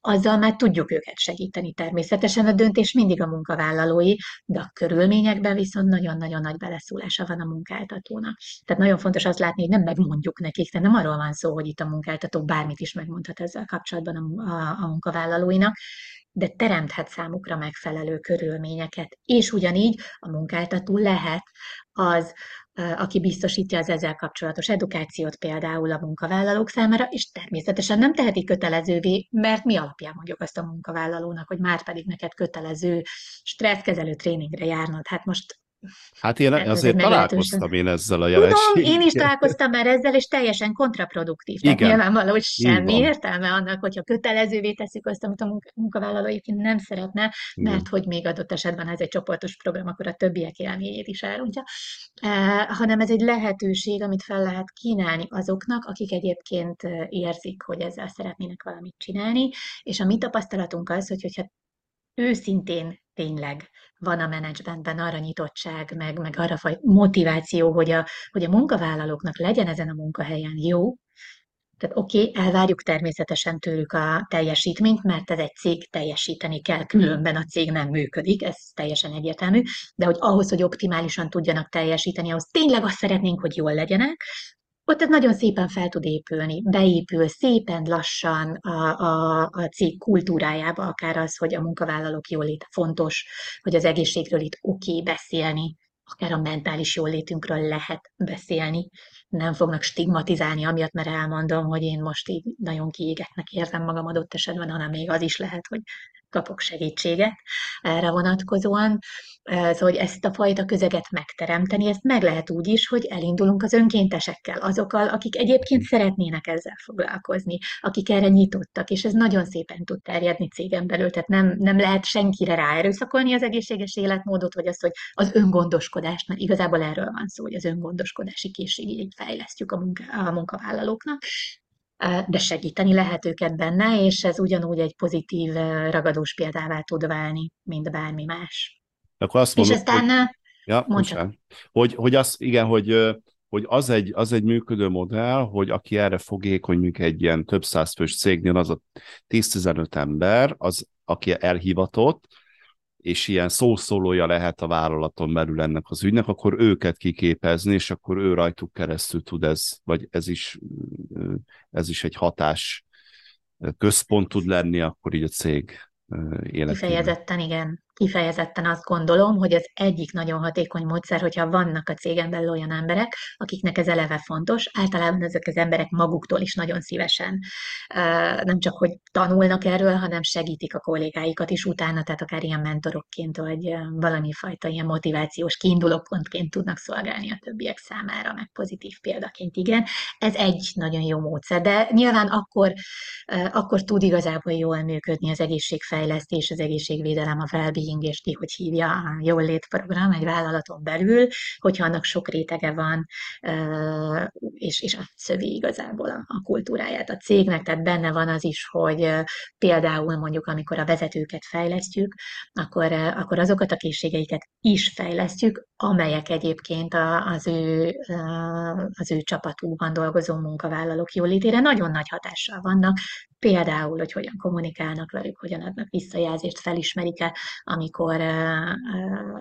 Azzal már tudjuk őket segíteni természetesen. A döntés mindig a munkavállalói, de a körülményekben viszont nagyon-nagyon nagy beleszólása van a munkáltatónak. Tehát nagyon fontos azt látni, hogy nem megmondjuk nekik, de nem arról van szó, hogy itt a munkáltató bármit is megmondhat ezzel kapcsolatban a, a, a munkavállalóinak, de teremthet számukra megfelelő körülményeket. És ugyanígy a munkáltató lehet az, aki biztosítja az ezzel kapcsolatos edukációt például a munkavállalók számára, és természetesen nem teheti kötelezővé, mert mi alapján mondjuk azt a munkavállalónak, hogy már pedig neked kötelező stresszkezelő tréningre járnod. Hát most Hát én hát azért találkoztam én ezzel a jelenséggel. Tudom, én is találkoztam már ezzel, és teljesen kontraproduktív. Tehát Igen. nyilvánvaló, hogy semmi értelme annak, hogyha kötelezővé teszik azt, amit a munkavállaló egyébként nem szeretne, Igen. mert hogy még adott esetben ez egy csoportos program, akkor a többiek élményét is elrontja, eh, hanem ez egy lehetőség, amit fel lehet kínálni azoknak, akik egyébként eh, érzik, hogy ezzel szeretnének valamit csinálni, és a mi tapasztalatunk az, hogy hogyha őszintén tényleg van a menedzsmentben arra nyitottság, meg, meg arra faj motiváció, hogy a, hogy a munkavállalóknak legyen ezen a munkahelyen jó, tehát oké, okay, elvárjuk természetesen tőlük a teljesítményt, mert ez egy cég teljesíteni kell, különben a cég nem működik, ez teljesen egyértelmű, de hogy ahhoz, hogy optimálisan tudjanak teljesíteni, ahhoz tényleg azt szeretnénk, hogy jól legyenek, ott ez nagyon szépen fel tud épülni, beépül szépen lassan a, a, a cég kultúrájába, akár az, hogy a munkavállalók jólét fontos, hogy az egészségről itt oké okay beszélni, akár a mentális jólétünkről lehet beszélni, nem fognak stigmatizálni, amiatt, mert elmondom, hogy én most így nagyon kiégetnek érzem magam adott esetben, hanem még az is lehet, hogy kapok segítséget erre vonatkozóan. Szóval, hogy ezt a fajta közeget megteremteni, ezt meg lehet úgy is, hogy elindulunk az önkéntesekkel, azokkal, akik egyébként szeretnének ezzel foglalkozni, akik erre nyitottak, és ez nagyon szépen tud terjedni cégen belül, tehát nem, nem lehet senkire ráerőszakolni az egészséges életmódot, vagy azt, hogy az öngondoskodást, mert igazából erről van szó, hogy az öngondoskodási készségét fejlesztjük a, munka, a munkavállalóknak, de segíteni lehet őket benne, és ez ugyanúgy egy pozitív ragadós példává tud válni, mint bármi más. Akkor azt mondom, és aztán hogy, ja, hogy, hogy az, igen, hogy, hogy az egy, az egy működő modell, hogy aki erre fogékony, mondjuk egy ilyen több száz fős cégnél, az a 10-15 ember, az, aki elhivatott, és ilyen szószólója lehet a vállalaton belül ennek az ügynek, akkor őket kiképezni, és akkor ő rajtuk keresztül tud ez, vagy ez is, ez is egy hatás központ tud lenni, akkor így a cég életében. Kifejezetten igen kifejezetten azt gondolom, hogy az egyik nagyon hatékony módszer, hogyha vannak a cégen belül olyan emberek, akiknek ez eleve fontos, általában ezek az emberek maguktól is nagyon szívesen nem csak, hogy tanulnak erről, hanem segítik a kollégáikat is utána, tehát akár ilyen mentorokként, vagy valami fajta ilyen motivációs kiindulópontként tudnak szolgálni a többiek számára, meg pozitív példaként, igen. Ez egy nagyon jó módszer, de nyilván akkor, akkor tud igazából jól működni az egészségfejlesztés, az egészségvédelem, a well well és ki hogy hívja a jól létprogram egy vállalaton belül, hogyha annak sok rétege van, és, és átszövi igazából a, a kultúráját a cégnek, tehát benne van az is, hogy például mondjuk, amikor a vezetőket fejlesztjük, akkor, akkor azokat a készségeiket is fejlesztjük, amelyek egyébként az ő, az ő csapatukban dolgozó munkavállalók jólétére nagyon nagy hatással vannak, például, hogy hogyan kommunikálnak velük, hogyan adnak visszajelzést, felismerik-e, amikor,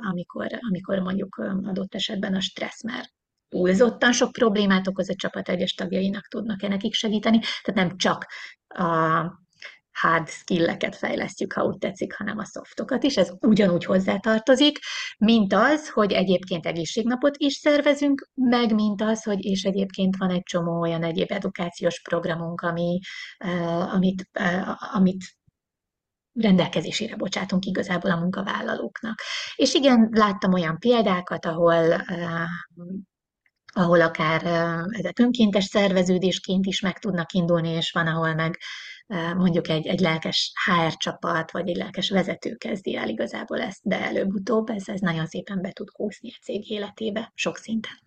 amikor, amikor mondjuk adott esetben a stressz már túlzottan sok problémát okoz a csapat egyes tagjainak, tudnak-e nekik segíteni, tehát nem csak a hard skilleket fejlesztjük, ha úgy tetszik, hanem a softokat is. Ez ugyanúgy hozzátartozik, mint az, hogy egyébként egészségnapot is szervezünk, meg mint az, hogy és egyébként van egy csomó olyan egyéb edukációs programunk, ami, amit, amit rendelkezésére bocsátunk igazából a munkavállalóknak. És igen, láttam olyan példákat, ahol ahol akár ezek önkéntes szerveződésként is meg tudnak indulni, és van, ahol meg mondjuk egy, egy lelkes HR csapat, vagy egy lelkes vezető kezdi el igazából ezt, de előbb-utóbb ez, ez nagyon szépen be tud húzni a cég életébe, sok szinten.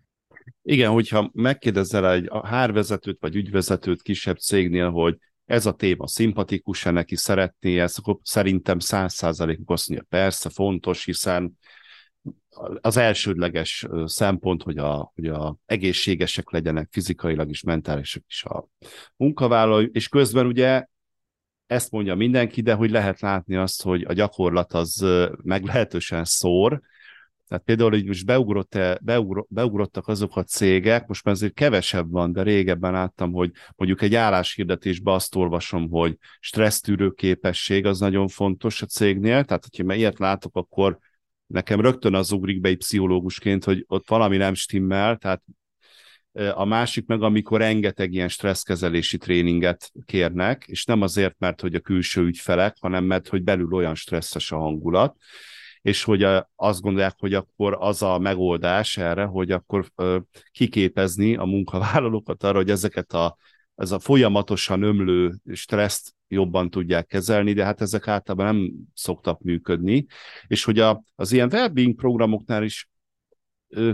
Igen, hogyha megkérdezel egy hárvezetőt vagy ügyvezetőt kisebb cégnél, hogy ez a téma szimpatikus-e neki, szeretné ezt, akkor szerintem száz százalékuk azt mondja, persze, fontos, hiszen az elsődleges szempont, hogy a, hogy a egészségesek legyenek fizikailag is, mentálisak is a munkavállalói, és közben ugye ezt mondja mindenki, de hogy lehet látni azt, hogy a gyakorlat az meglehetősen szór, tehát például, hogy most beugrott beugrott, beugrottak azok a cégek, most már azért kevesebb van, de régebben láttam, hogy mondjuk egy álláshirdetésben azt olvasom, hogy stressztűrő képesség az nagyon fontos a cégnél, tehát hogyha ilyet látok, akkor nekem rögtön az ugrik be egy pszichológusként, hogy ott valami nem stimmel, tehát a másik meg, amikor rengeteg ilyen stresszkezelési tréninget kérnek, és nem azért, mert hogy a külső ügyfelek, hanem mert hogy belül olyan stresszes a hangulat, és hogy azt gondolják, hogy akkor az a megoldás erre, hogy akkor kiképezni a munkavállalókat arra, hogy ezeket a, ez a folyamatosan ömlő stresszt jobban tudják kezelni, de hát ezek általában nem szoktak működni, és hogy a, az ilyen wellbeing programoknál is ö,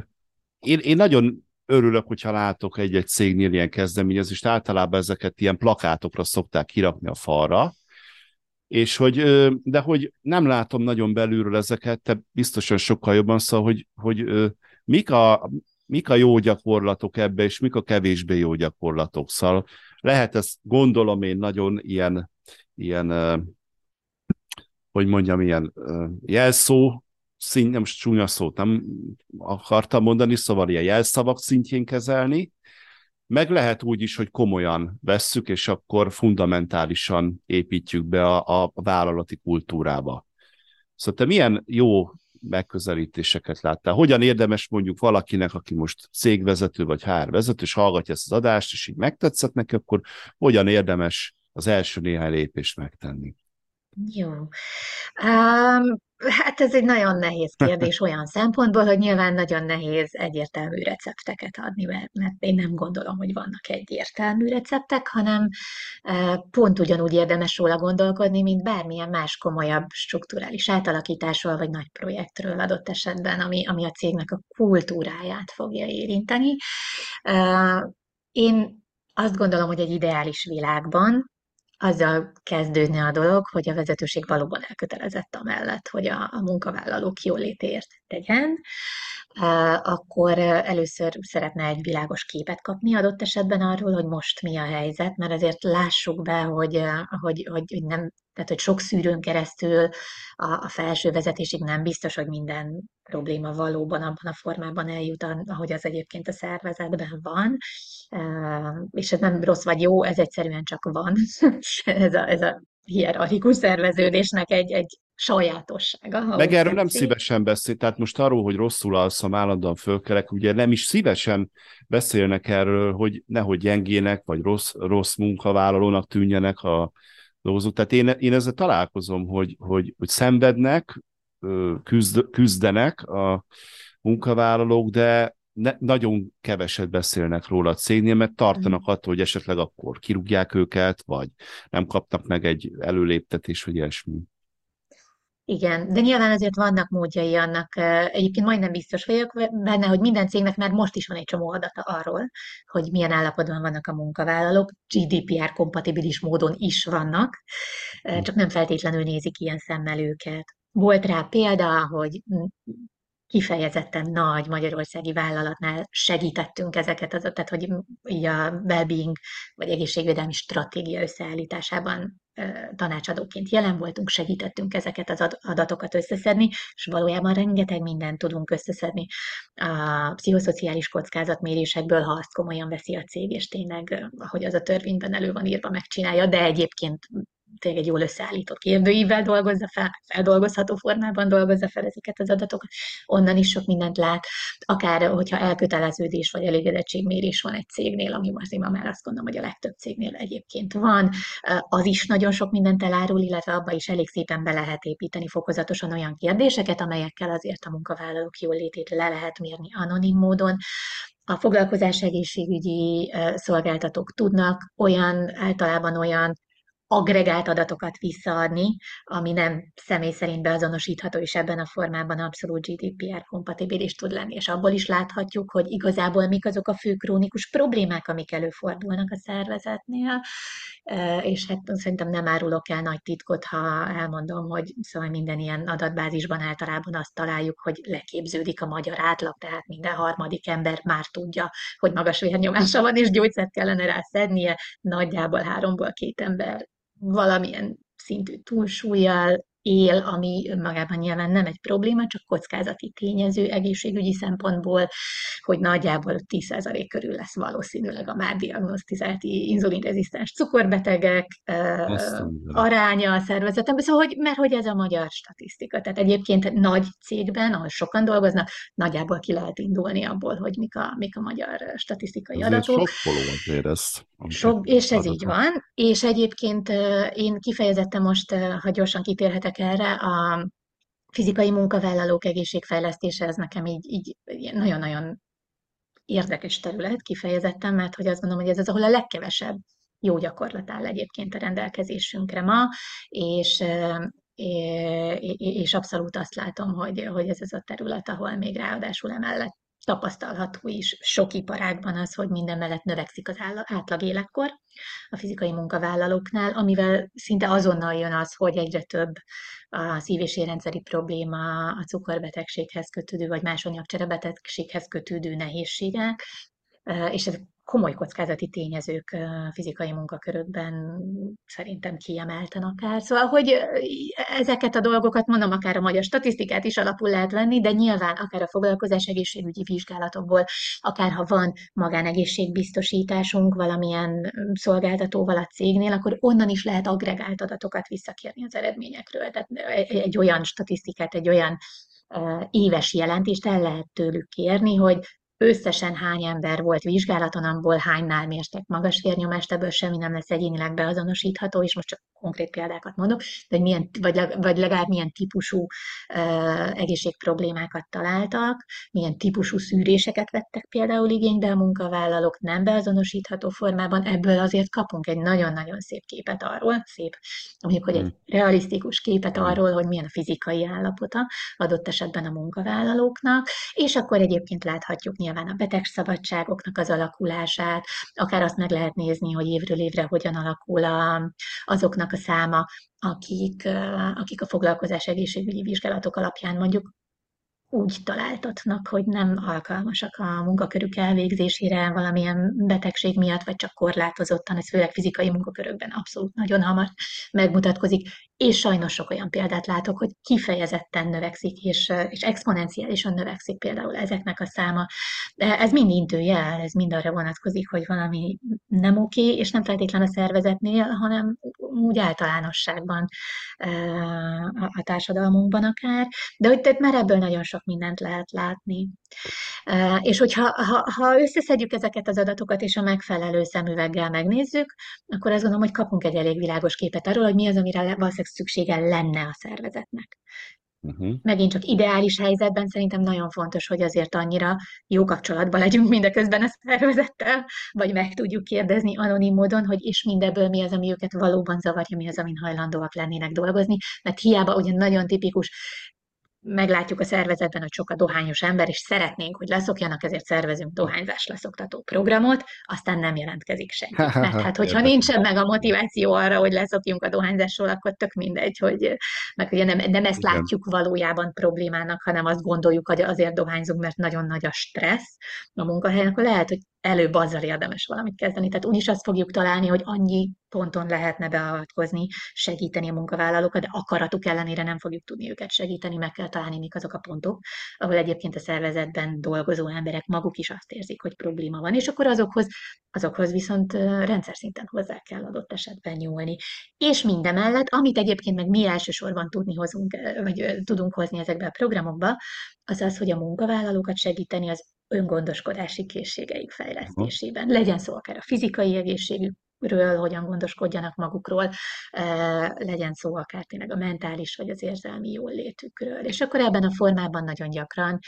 én, én nagyon örülök, hogyha látok egy-egy cégnél ilyen kezdeményezést, általában ezeket ilyen plakátokra szokták kirakni a falra, és hogy, de hogy nem látom nagyon belülről ezeket, te biztosan sokkal jobban szól, hogy, hogy mik a, mik a jó gyakorlatok ebbe, és mik a kevésbé jó gyakorlatok. Szóval lehet ez, gondolom én, nagyon ilyen, ilyen hogy mondjam, ilyen jelszó, szín, nem csúnya szót nem akartam mondani, szóval ilyen jelszavak szintjén kezelni, meg lehet úgy is, hogy komolyan vesszük, és akkor fundamentálisan építjük be a, a vállalati kultúrába. Szóval te milyen jó megközelítéseket láttál? Hogyan érdemes mondjuk valakinek, aki most cégvezető vagy HR vezető, és hallgatja ezt az adást, és így megtetszett neki, akkor hogyan érdemes az első néhány lépést megtenni? Jó. Um, hát ez egy nagyon nehéz kérdés olyan szempontból, hogy nyilván nagyon nehéz egyértelmű recepteket adni, mert, mert én nem gondolom, hogy vannak egyértelmű receptek, hanem uh, pont ugyanúgy érdemes róla gondolkodni, mint bármilyen más komolyabb strukturális átalakításról vagy nagy projektről adott esetben, ami, ami a cégnek a kultúráját fogja érinteni. Uh, én azt gondolom, hogy egy ideális világban azzal kezdődne a dolog, hogy a vezetőség valóban elkötelezett amellett, hogy a, a munkavállalók jólétért tegyen, akkor először szeretne egy világos képet kapni adott esetben arról, hogy most mi a helyzet, mert azért lássuk be, hogy, hogy, hogy nem tehát, hogy sok szűrőn keresztül a, a felső vezetésig nem biztos, hogy minden probléma valóban abban a formában eljut, ahogy az egyébként a szervezetben van. És ez nem rossz vagy jó, ez egyszerűen csak van. ez, a, ez a hierarchikus szerveződésnek egy, egy sajátossága. Meg erről nem szívesen beszél, tehát most arról, hogy rosszul alszom, állandóan fölkelek, ugye nem is szívesen beszélnek erről, hogy nehogy gyengének, vagy rossz, rossz munkavállalónak tűnjenek a dolgozók. Tehát én, én ezzel találkozom, hogy, hogy, hogy szenvednek, küzd, küzdenek a munkavállalók, de ne, nagyon keveset beszélnek róla a cégnél, mert tartanak mm. attól, hogy esetleg akkor kirúgják őket, vagy nem kapnak meg egy előléptetés, vagy ilyesmi. Igen, de nyilván azért vannak módjai annak, egyébként majdnem biztos vagyok benne, hogy minden cégnek már most is van egy csomó adata arról, hogy milyen állapotban vannak a munkavállalók, GDPR-kompatibilis módon is vannak, csak nem feltétlenül nézik ilyen szemmel őket. Volt rá példa, hogy kifejezetten nagy magyarországi vállalatnál segítettünk ezeket az, tehát hogy így a well-being vagy egészségvédelmi stratégia összeállításában tanácsadóként jelen voltunk, segítettünk ezeket az adatokat összeszedni, és valójában rengeteg mindent tudunk összeszedni a pszichoszociális kockázatmérésekből, ha azt komolyan veszi a cég, és tényleg, ahogy az a törvényben elő van írva, megcsinálja, de egyébként tényleg egy jól összeállított kérdőívvel dolgozza fel, feldolgozható formában dolgozza fel ezeket az adatokat, onnan is sok mindent lát, akár hogyha elköteleződés vagy elégedettségmérés van egy cégnél, ami azért ma már azt gondolom, hogy a legtöbb cégnél egyébként van, az is nagyon sok mindent elárul, illetve abba is elég szépen be lehet építeni fokozatosan olyan kérdéseket, amelyekkel azért a munkavállalók jól létét le lehet mérni anonim módon, a foglalkozás egészségügyi szolgáltatók tudnak olyan, általában olyan agregált adatokat visszaadni, ami nem személy szerint beazonosítható, és ebben a formában abszolút GDPR kompatibilis tud lenni. És abból is láthatjuk, hogy igazából mik azok a fő krónikus problémák, amik előfordulnak a szervezetnél, és hát szerintem nem árulok el nagy titkot, ha elmondom, hogy szóval minden ilyen adatbázisban általában azt találjuk, hogy leképződik a magyar átlag, tehát minden harmadik ember már tudja, hogy magas vérnyomása van, és gyógyszert kellene rá szednie, nagyjából háromból két ember valamilyen szintű túlsúlyjal él, ami önmagában nyilván nem egy probléma, csak kockázati tényező egészségügyi szempontból, hogy nagyjából 10% körül lesz valószínűleg a már diagnosztizált inzulinrezisztens cukorbetegek aránya a szervezetemben, szóval, hogy, mert hogy ez a magyar statisztika. Tehát egyébként nagy cégben, ahol sokan dolgoznak, nagyjából ki lehet indulni abból, hogy mik a, mik a magyar statisztikai Azért adatok. sokkoló azért ezt. Sok, és ez így van. És egyébként én kifejezetten most, ha gyorsan kitérhetek erre, a fizikai munkavállalók egészségfejlesztése, ez nekem így, így nagyon-nagyon érdekes terület kifejezetten, mert hogy azt gondolom, hogy ez az, ahol a legkevesebb jó gyakorlat áll egyébként a rendelkezésünkre ma, és, és abszolút azt látom, hogy, hogy ez az a terület, ahol még ráadásul emellett tapasztalható is sok iparágban az, hogy minden mellett növekszik az átlag életkor a fizikai munkavállalóknál, amivel szinte azonnal jön az, hogy egyre több a szív- és érrendszeri probléma, a cukorbetegséghez kötődő, vagy más anyagcserebetegséghez kötődő nehézségek, és ezek komoly kockázati tényezők fizikai munkakörökben szerintem kiemelten akár. Szóval, hogy ezeket a dolgokat mondom, akár a magyar statisztikát is alapul lehet venni, de nyilván akár a foglalkozás egészségügyi vizsgálatokból, akár ha van magánegészségbiztosításunk valamilyen szolgáltatóval a cégnél, akkor onnan is lehet agregált adatokat visszakérni az eredményekről. Tehát egy olyan statisztikát, egy olyan éves jelentést el lehet tőlük kérni, hogy összesen hány ember volt vizsgálaton, abból hánynál mértek magas vérnyomást, ebből semmi nem lesz egyénileg beazonosítható, és most csak konkrét példákat mondok, hogy milyen, vagy, vagy legalább milyen típusú uh, egészségproblémákat találtak, milyen típusú szűréseket vettek például igénybe a munkavállalók nem beazonosítható formában, ebből azért kapunk egy nagyon-nagyon szép képet arról, szép, mondjuk, hogy egy hmm. realisztikus képet hmm. arról, hogy milyen a fizikai állapota adott esetben a munkavállalóknak, és akkor egyébként láthatjuk nyilván a betegszabadságoknak az alakulását, akár azt meg lehet nézni, hogy évről évre hogyan alakul a, azoknak a száma, akik, akik a foglalkozás egészségügyi vizsgálatok alapján mondjuk úgy találtatnak, hogy nem alkalmasak a munkakörük elvégzésére valamilyen betegség miatt, vagy csak korlátozottan, ez főleg fizikai munkakörökben abszolút nagyon hamar megmutatkozik, és sajnos sok olyan példát látok, hogy kifejezetten növekszik, és, és exponenciálisan növekszik például ezeknek a száma. De ez mind intőjel, ez mind arra vonatkozik, hogy valami nem oké, és nem feltétlen a szervezetnél, hanem úgy általánosságban a társadalmunkban akár. De hogy tehát már ebből nagyon sok mindent lehet látni. És hogyha ha, ha összeszedjük ezeket az adatokat, és a megfelelő szemüveggel megnézzük, akkor azt gondolom, hogy kapunk egy elég világos képet arról, hogy mi az, amire valószínűleg szüksége lenne a szervezetnek. Uh-huh. Megint csak ideális helyzetben szerintem nagyon fontos, hogy azért annyira jó kapcsolatban legyünk mindeközben a szervezettel, vagy meg tudjuk kérdezni anonim módon, hogy és mindebből mi az, ami őket valóban zavarja, mi az, amin hajlandóak lennének dolgozni, mert hiába ugye nagyon tipikus meglátjuk a szervezetben, hogy sok a dohányos ember, és szeretnénk, hogy leszokjanak, ezért szervezünk dohányzás leszoktató programot, aztán nem jelentkezik senki. Mert hát, hogyha nincsen meg a motiváció arra, hogy leszokjunk a dohányzásról, akkor tök mindegy, hogy meg ugye nem, nem ezt látjuk valójában problémának, hanem azt gondoljuk, hogy azért dohányzunk, mert nagyon nagy a stressz a munkahelyen, akkor lehet, hogy előbb azzal érdemes valamit kezdeni. Tehát úgyis azt fogjuk találni, hogy annyi ponton lehetne beavatkozni, segíteni a munkavállalókat, de akaratuk ellenére nem fogjuk tudni őket segíteni, meg kell találni, mik azok a pontok, ahol egyébként a szervezetben dolgozó emberek maguk is azt érzik, hogy probléma van, és akkor azokhoz, azokhoz viszont rendszer szinten hozzá kell adott esetben nyúlni. És mindemellett, amit egyébként meg mi elsősorban tudni hozunk, vagy tudunk hozni ezekbe a programokba, az az, hogy a munkavállalókat segíteni az öngondoskodási készségeik fejlesztésében. Legyen szó akár a fizikai egészségükről, hogyan gondoskodjanak magukról, legyen szó akár tényleg a mentális vagy az érzelmi jóllétükről. És akkor ebben a formában nagyon gyakran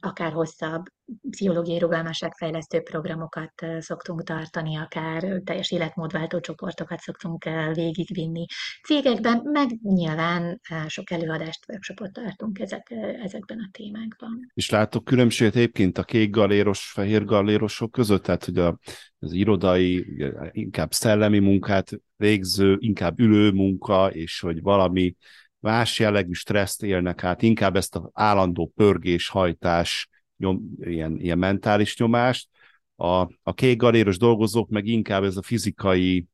akár hosszabb pszichológiai rugalmasságfejlesztő programokat szoktunk tartani, akár teljes életmódváltó csoportokat szoktunk végigvinni cégekben, meg nyilván sok előadást, workshopot tartunk ezek, ezekben a témákban. És látok különbséget egyébként a kék galéros, fehér galérosok között, tehát hogy a, az irodai, inkább szellemi munkát végző, inkább ülő munka, és hogy valami más jellegű stresszt élnek át, inkább ezt az állandó pörgés, hajtás, nyom, ilyen, ilyen mentális nyomást. A, a kék galéros dolgozók meg inkább ez a fizikai,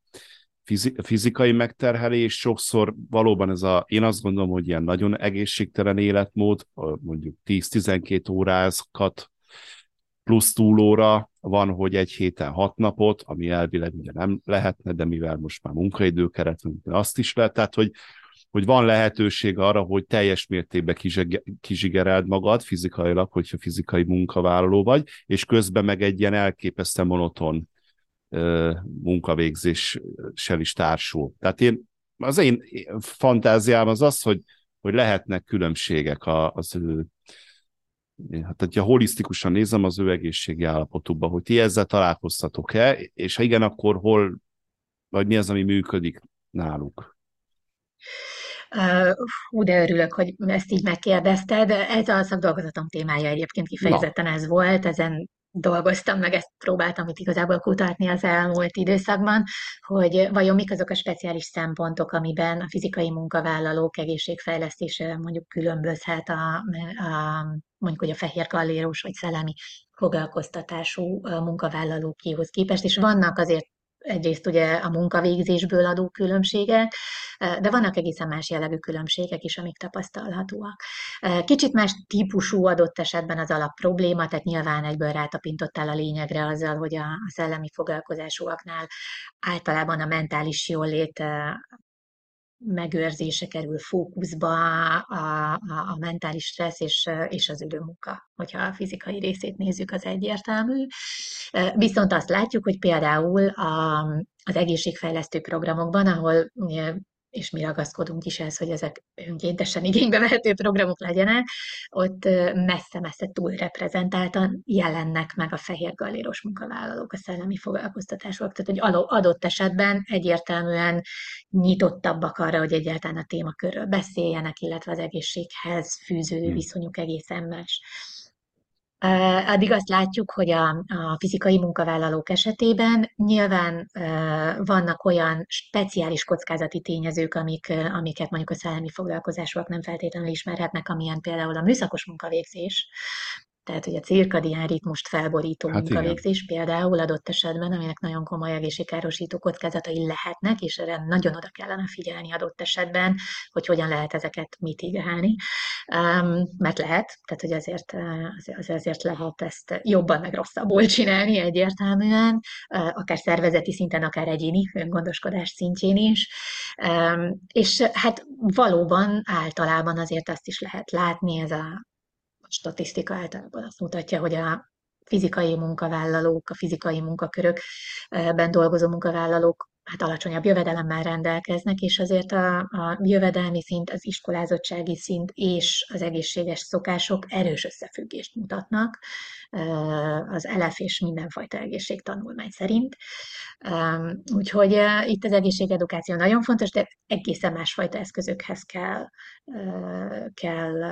fizi, fizikai megterhelés, sokszor valóban ez a, én azt gondolom, hogy ilyen nagyon egészségtelen életmód, mondjuk 10-12 órákat plusz túlóra van, hogy egy héten hat napot, ami elvileg ugye nem lehetne, de mivel most már munkaidőkeret, azt is lehet, tehát hogy hogy van lehetőség arra, hogy teljes mértékben kizsigereld magad fizikailag, hogyha fizikai munkavállaló vagy, és közben meg egy ilyen elképesztően monoton munkavégzéssel is társul. Tehát én, az én fantáziám az az, hogy, hogy lehetnek különbségek az ő hát hogyha holisztikusan nézem az ő egészségi állapotukban, hogy ti ezzel találkoztatok-e, és ha igen, akkor hol, vagy mi az, ami működik náluk? Hú, de örülök, hogy ezt így megkérdezted. Ez a szakdolgozatom témája egyébként kifejezetten Na. ez volt, ezen dolgoztam, meg ezt próbáltam itt igazából kutatni az elmúlt időszakban, hogy vajon mik azok a speciális szempontok, amiben a fizikai munkavállalók egészségfejlesztése mondjuk különbözhet a, a mondjuk, hogy a fehér kalléros vagy szellemi foglalkoztatású munkavállalókéhoz képest, és vannak azért egyrészt ugye a munkavégzésből adó különbségek, de vannak egészen más jellegű különbségek is, amik tapasztalhatóak. Kicsit más típusú adott esetben az alap probléma, tehát nyilván egyből rátapintottál a lényegre azzal, hogy a, szellemi foglalkozásúaknál általában a mentális jólét megőrzése kerül fókuszba, a, a, a mentális stressz és, és az időmunka, hogyha a fizikai részét nézzük, az egyértelmű. Viszont azt látjuk, hogy például a, az egészségfejlesztő programokban, ahol és mi ragaszkodunk is ez, hogy ezek önkéntesen igénybe vehető programok legyenek, ott messze-messze túl reprezentáltan jelennek meg a fehér galéros munkavállalók, a szellemi foglalkoztatások, tehát hogy adott esetben egyértelműen nyitottabbak arra, hogy egyáltalán a témakörről beszéljenek, illetve az egészséghez fűződő hmm. viszonyuk egészen más. Addig azt látjuk, hogy a, a fizikai munkavállalók esetében nyilván vannak olyan speciális kockázati tényezők, amik, amiket mondjuk a szellemi foglalkozásúak nem feltétlenül ismerhetnek, amilyen például a műszakos munkavégzés, tehát, hogy a cirkadián ritmust felborító hát munkavégzés igen. például adott esetben, aminek nagyon komoly egészségkárosító kockázatai lehetnek, és erre nagyon oda kellene figyelni adott esetben, hogy hogyan lehet ezeket mitigálni. Um, mert lehet, tehát hogy azért, az, azért lehet ezt jobban meg rosszabbul csinálni egyértelműen, akár szervezeti szinten, akár egyéni öngondoskodás szintjén is. Um, és hát valóban általában azért azt is lehet látni, ez a statisztika általában azt mutatja, hogy a fizikai munkavállalók, a fizikai munkakörökben dolgozó munkavállalók hát alacsonyabb jövedelemmel rendelkeznek, és azért a, a jövedelmi szint, az iskolázottsági szint és az egészséges szokások erős összefüggést mutatnak az LF és mindenfajta egészségtanulmány szerint. Úgyhogy itt az egészségedukáció nagyon fontos, de egészen másfajta eszközökhez kell, kell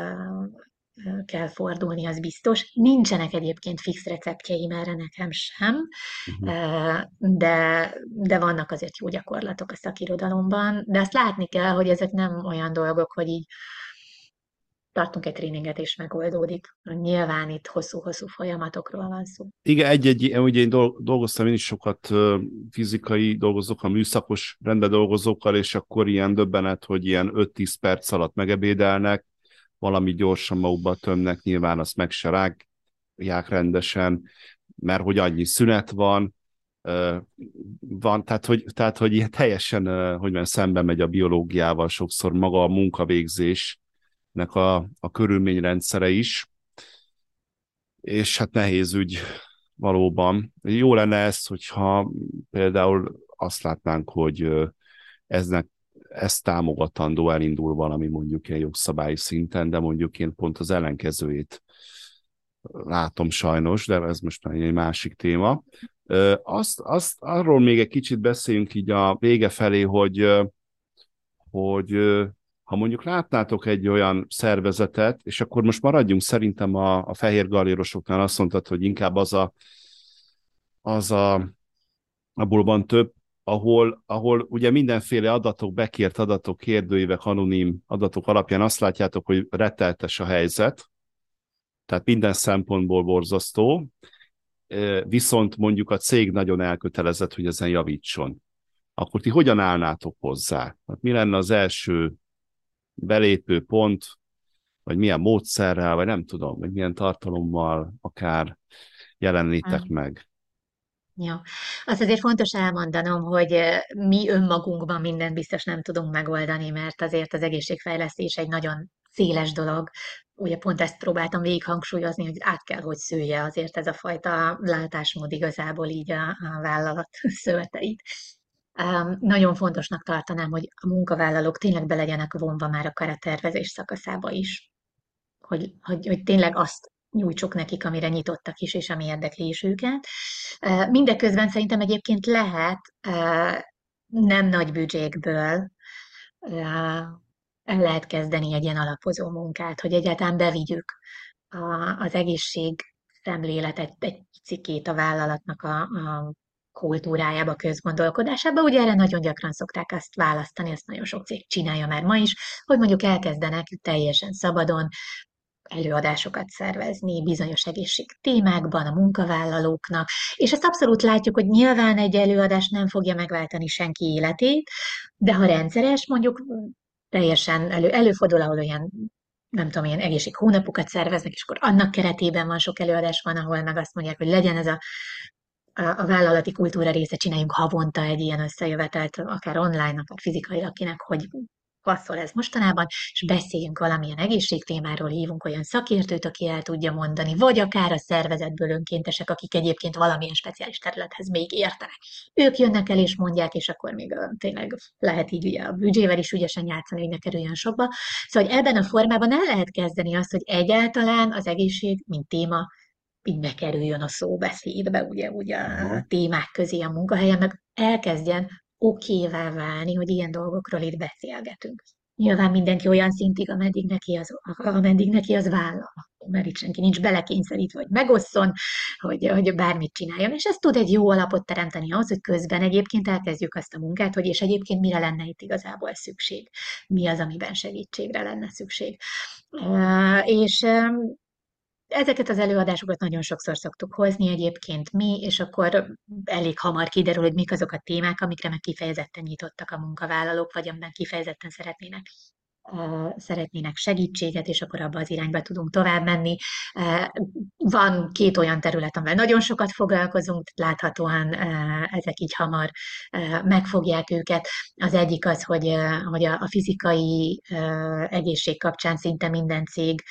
kell fordulni, az biztos. Nincsenek egyébként fix receptjeim erre nekem sem, uh-huh. de, de vannak azért jó gyakorlatok a szakirodalomban, de azt látni kell, hogy ezek nem olyan dolgok, hogy így tartunk egy tréninget és megoldódik. Nyilván itt hosszú-hosszú folyamatokról van szó. Igen, egy-egy, ugye én dolgoztam én is sokat fizikai dolgozókkal, műszakos rendben dolgozókkal, és akkor ilyen döbbenet, hogy ilyen 5-10 perc alatt megebédelnek, valami gyorsan magukba tömnek, nyilván azt meg se rágják rendesen, mert hogy annyi szünet van, van, tehát hogy, tehát, hogy ilyen teljesen, hogy mondjam, szembe megy a biológiával sokszor maga a munkavégzésnek a, a körülményrendszere is, és hát nehéz ügy valóban. Jó lenne ez, hogyha például azt látnánk, hogy eznek ezt támogatandó elindul valami mondjuk ilyen jogszabályi szinten, de mondjuk én pont az ellenkezőjét látom sajnos, de ez most egy másik téma. Azt, azt, arról még egy kicsit beszéljünk így a vége felé, hogy, hogy ha mondjuk látnátok egy olyan szervezetet, és akkor most maradjunk szerintem a, a fehér galérosoknál, azt mondtad, hogy inkább az a, az a, abból van több, ahol, ahol ugye mindenféle adatok, bekért adatok, kérdőívek, anonim adatok alapján azt látjátok, hogy retteltes a helyzet, tehát minden szempontból borzasztó, viszont mondjuk a cég nagyon elkötelezett, hogy ezen javítson. Akkor ti hogyan állnátok hozzá? Hát mi lenne az első belépő pont, vagy milyen módszerrel, vagy nem tudom, vagy milyen tartalommal akár jelenítek hmm. meg? Ja, azt azért fontos elmondanom, hogy mi önmagunkban mindent biztos nem tudunk megoldani, mert azért az egészségfejlesztés egy nagyon széles dolog. Ugye pont ezt próbáltam végig hangsúlyozni, hogy át kell, hogy szője azért ez a fajta látásmód igazából így a, a vállalat szöveteit. Um, nagyon fontosnak tartanám, hogy a munkavállalók tényleg be legyenek vonva már a karatervezés szakaszába is. Hogy, hogy, hogy tényleg azt nyújtsuk nekik, amire nyitottak is, és ami érdekli is őket. Mindeközben szerintem egyébként lehet nem nagy büdzsékből el lehet kezdeni egy ilyen alapozó munkát, hogy egyáltalán bevigyük az egészség szemléletet egy picikét a vállalatnak a, a kultúrájába, közgondolkodásába. Ugye erre nagyon gyakran szokták azt választani, ezt nagyon sok cég csinálja már ma is, hogy mondjuk elkezdenek teljesen szabadon előadásokat szervezni bizonyos egészség témákban a munkavállalóknak, és ezt abszolút látjuk, hogy nyilván egy előadás nem fogja megváltani senki életét, de ha rendszeres, mondjuk teljesen elő, előfordul, ahol olyan nem tudom, ilyen egészség hónapokat szerveznek, és akkor annak keretében van sok előadás van, ahol meg azt mondják, hogy legyen ez a, a, a vállalati kultúra része, csináljunk havonta egy ilyen összejövetelt, akár online, akár fizikailag, akinek hogy passzol ez mostanában, és beszéljünk valamilyen egészségtémáról, hívunk olyan szakértőt, aki el tudja mondani, vagy akár a szervezetből önkéntesek, akik egyébként valamilyen speciális területhez még értenek. Ők jönnek el és mondják, és akkor még tényleg lehet így a büdzsével is ügyesen játszani, hogy ne kerüljön sokba. Szóval hogy ebben a formában el lehet kezdeni azt, hogy egyáltalán az egészség, mint téma, így bekerüljön a szóbeszédbe, ugye, ugye a témák közé a munkahelyen, meg elkezdjen okévá válni, hogy ilyen dolgokról itt beszélgetünk. Nyilván mindenki olyan szintig, ameddig neki az, ameddig neki az vállal. Mert itt senki nincs belekényszerítve, hogy megosszon, hogy, hogy bármit csináljon. És ez tud egy jó alapot teremteni ahhoz, hogy közben egyébként elkezdjük azt a munkát, hogy és egyébként mire lenne itt igazából szükség. Mi az, amiben segítségre lenne szükség. És Ezeket az előadásokat nagyon sokszor szoktuk hozni egyébként mi, és akkor elég hamar kiderül, hogy mik azok a témák, amikre meg kifejezetten nyitottak a munkavállalók, vagy amiben kifejezetten szeretnének szeretnének segítséget, és akkor abba az irányba tudunk tovább menni. Van két olyan terület, amivel nagyon sokat foglalkozunk, láthatóan ezek így hamar megfogják őket. Az egyik az, hogy, hogy a fizikai egészség kapcsán szinte minden cég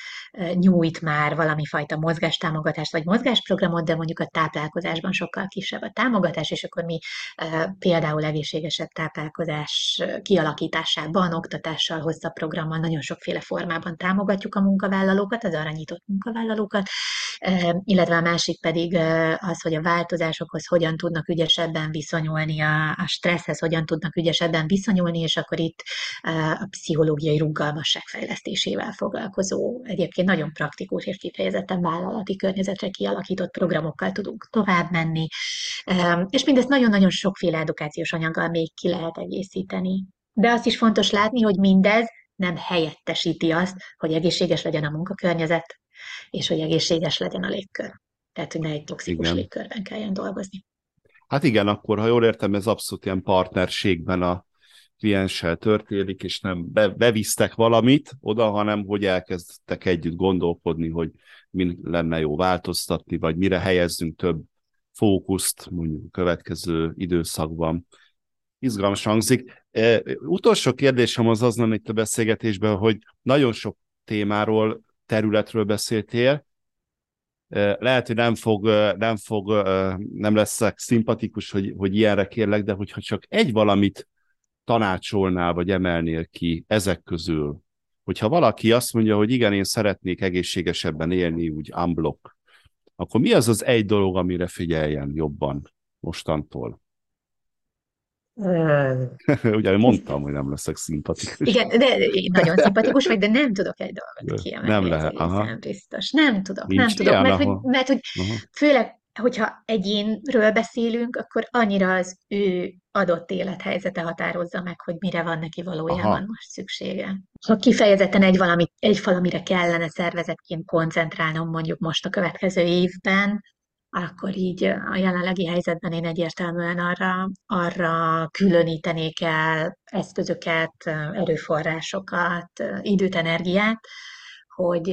nyújt már valami fajta mozgástámogatást, vagy mozgásprogramot, de mondjuk a táplálkozásban sokkal kisebb a támogatás, és akkor mi például egészségesebb táplálkozás kialakításában, oktatással, hosszabb programmal nagyon sokféle formában támogatjuk a munkavállalókat, az arra nyitott munkavállalókat, illetve a másik pedig az, hogy a változásokhoz hogyan tudnak ügyesebben viszonyulni, a stresszhez hogyan tudnak ügyesebben viszonyulni, és akkor itt a pszichológiai rugalmasság fejlesztésével foglalkozó, egyébként nagyon praktikus és kifejezetten vállalati környezetre kialakított programokkal tudunk tovább menni, és mindezt nagyon-nagyon sokféle edukációs anyaggal még ki lehet egészíteni. De azt is fontos látni, hogy mindez nem helyettesíti azt, hogy egészséges legyen a munkakörnyezet, és hogy egészséges legyen a légkör. Tehát, hogy ne egy toxikus igen. légkörben kelljen dolgozni. Hát igen, akkor, ha jól értem, ez abszolút ilyen partnerségben a klienssel történik, és nem be, bevisztek valamit oda, hanem hogy elkezdtek együtt gondolkodni, hogy mi lenne jó változtatni, vagy mire helyezzünk több fókuszt mondjuk a következő időszakban. Izgalmas hangzik. Utolsó kérdésem az az lenne itt a beszélgetésben, hogy nagyon sok témáról, területről beszéltél, lehet, hogy nem fog, nem fog, nem leszek szimpatikus, hogy, hogy ilyenre kérlek, de hogyha csak egy valamit tanácsolnál, vagy emelnél ki ezek közül, hogyha valaki azt mondja, hogy igen, én szeretnék egészségesebben élni, úgy unblock, akkor mi az az egy dolog, amire figyeljen jobban mostantól? Ugye mondtam, hogy nem leszek szimpatikus. Igen, de nagyon szimpatikus vagy, de nem tudok egy dolgot kiemelni. Nem lehet, aha. Biztos. Nem tudok, Nincs nem tudok, ilyen, mert, ahol- hogy, mert hogy Aha. főleg, hogyha egyénről beszélünk, akkor annyira az ő adott élethelyzete határozza meg, hogy mire van neki valójában Aha. most szüksége. Ha kifejezetten egy, valami, egy valamire kellene szervezetként koncentrálnom mondjuk most a következő évben, akkor így a jelenlegi helyzetben én egyértelműen arra, arra különítenék el eszközöket, erőforrásokat, időt, energiát, hogy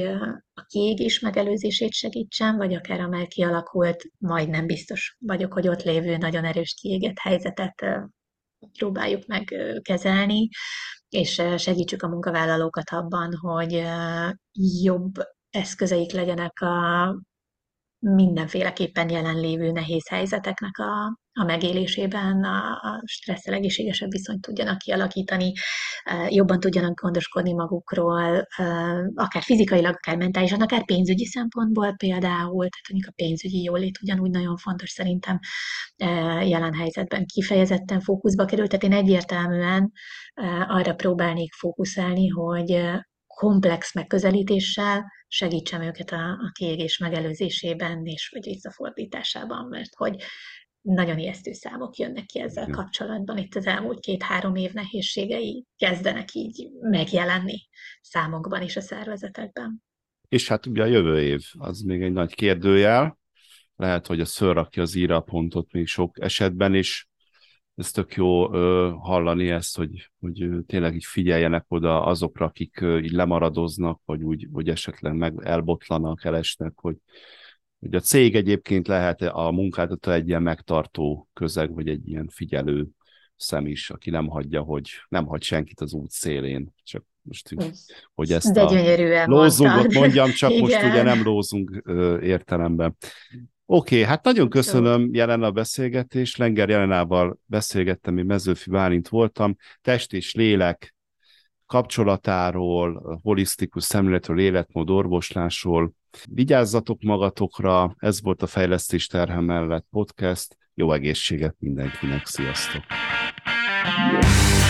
a kiégés megelőzését segítsen, vagy akár a már kialakult, majdnem biztos vagyok, hogy ott lévő nagyon erős kiégett helyzetet próbáljuk meg kezelni, és segítsük a munkavállalókat abban, hogy jobb eszközeik legyenek a mindenféleképpen jelenlévő nehéz helyzeteknek a, a megélésében, a, a stresszel egészségesebb viszonyt tudjanak kialakítani, jobban tudjanak gondoskodni magukról, akár fizikailag, akár mentálisan, akár pénzügyi szempontból például, tehát mondjuk a pénzügyi jólét ugyanúgy nagyon fontos szerintem jelen helyzetben kifejezetten fókuszba került, tehát én egyértelműen arra próbálnék fókuszálni, hogy komplex megközelítéssel segítsem őket a, a kiégés megelőzésében és vagy visszafordításában, mert hogy nagyon ijesztő számok jönnek ki ezzel Igen. kapcsolatban. Itt az elmúlt két-három év nehézségei kezdenek így megjelenni számokban és a szervezetekben. És hát ugye a jövő év, az még egy nagy kérdőjel. Lehet, hogy a szörrakja az írapontot még sok esetben is. Ez tök jó ö, hallani ezt, hogy, hogy tényleg így figyeljenek oda azokra, akik ö, így lemaradoznak, vagy úgy, vagy esetleg meg elbotlanak, elesnek, hogy, hogy a cég egyébként lehet a munkáltató egy ilyen megtartó közeg, vagy egy ilyen figyelő szem is, aki nem hagyja, hogy nem hagy senkit az út szélén. Csak most, hogy ezt De a lózungot mondjam, csak most Igen. ugye nem lózunk értelemben. Oké, okay, hát nagyon köszönöm jelen a beszélgetést. Lenger Jelenával beszélgettem, én Mezőfi Bálint voltam. Test és lélek kapcsolatáról, holisztikus szemléletről, életmód orvoslásról. Vigyázzatok magatokra, ez volt a Fejlesztés Terhe mellett podcast. Jó egészséget mindenkinek, sziasztok! Yeah.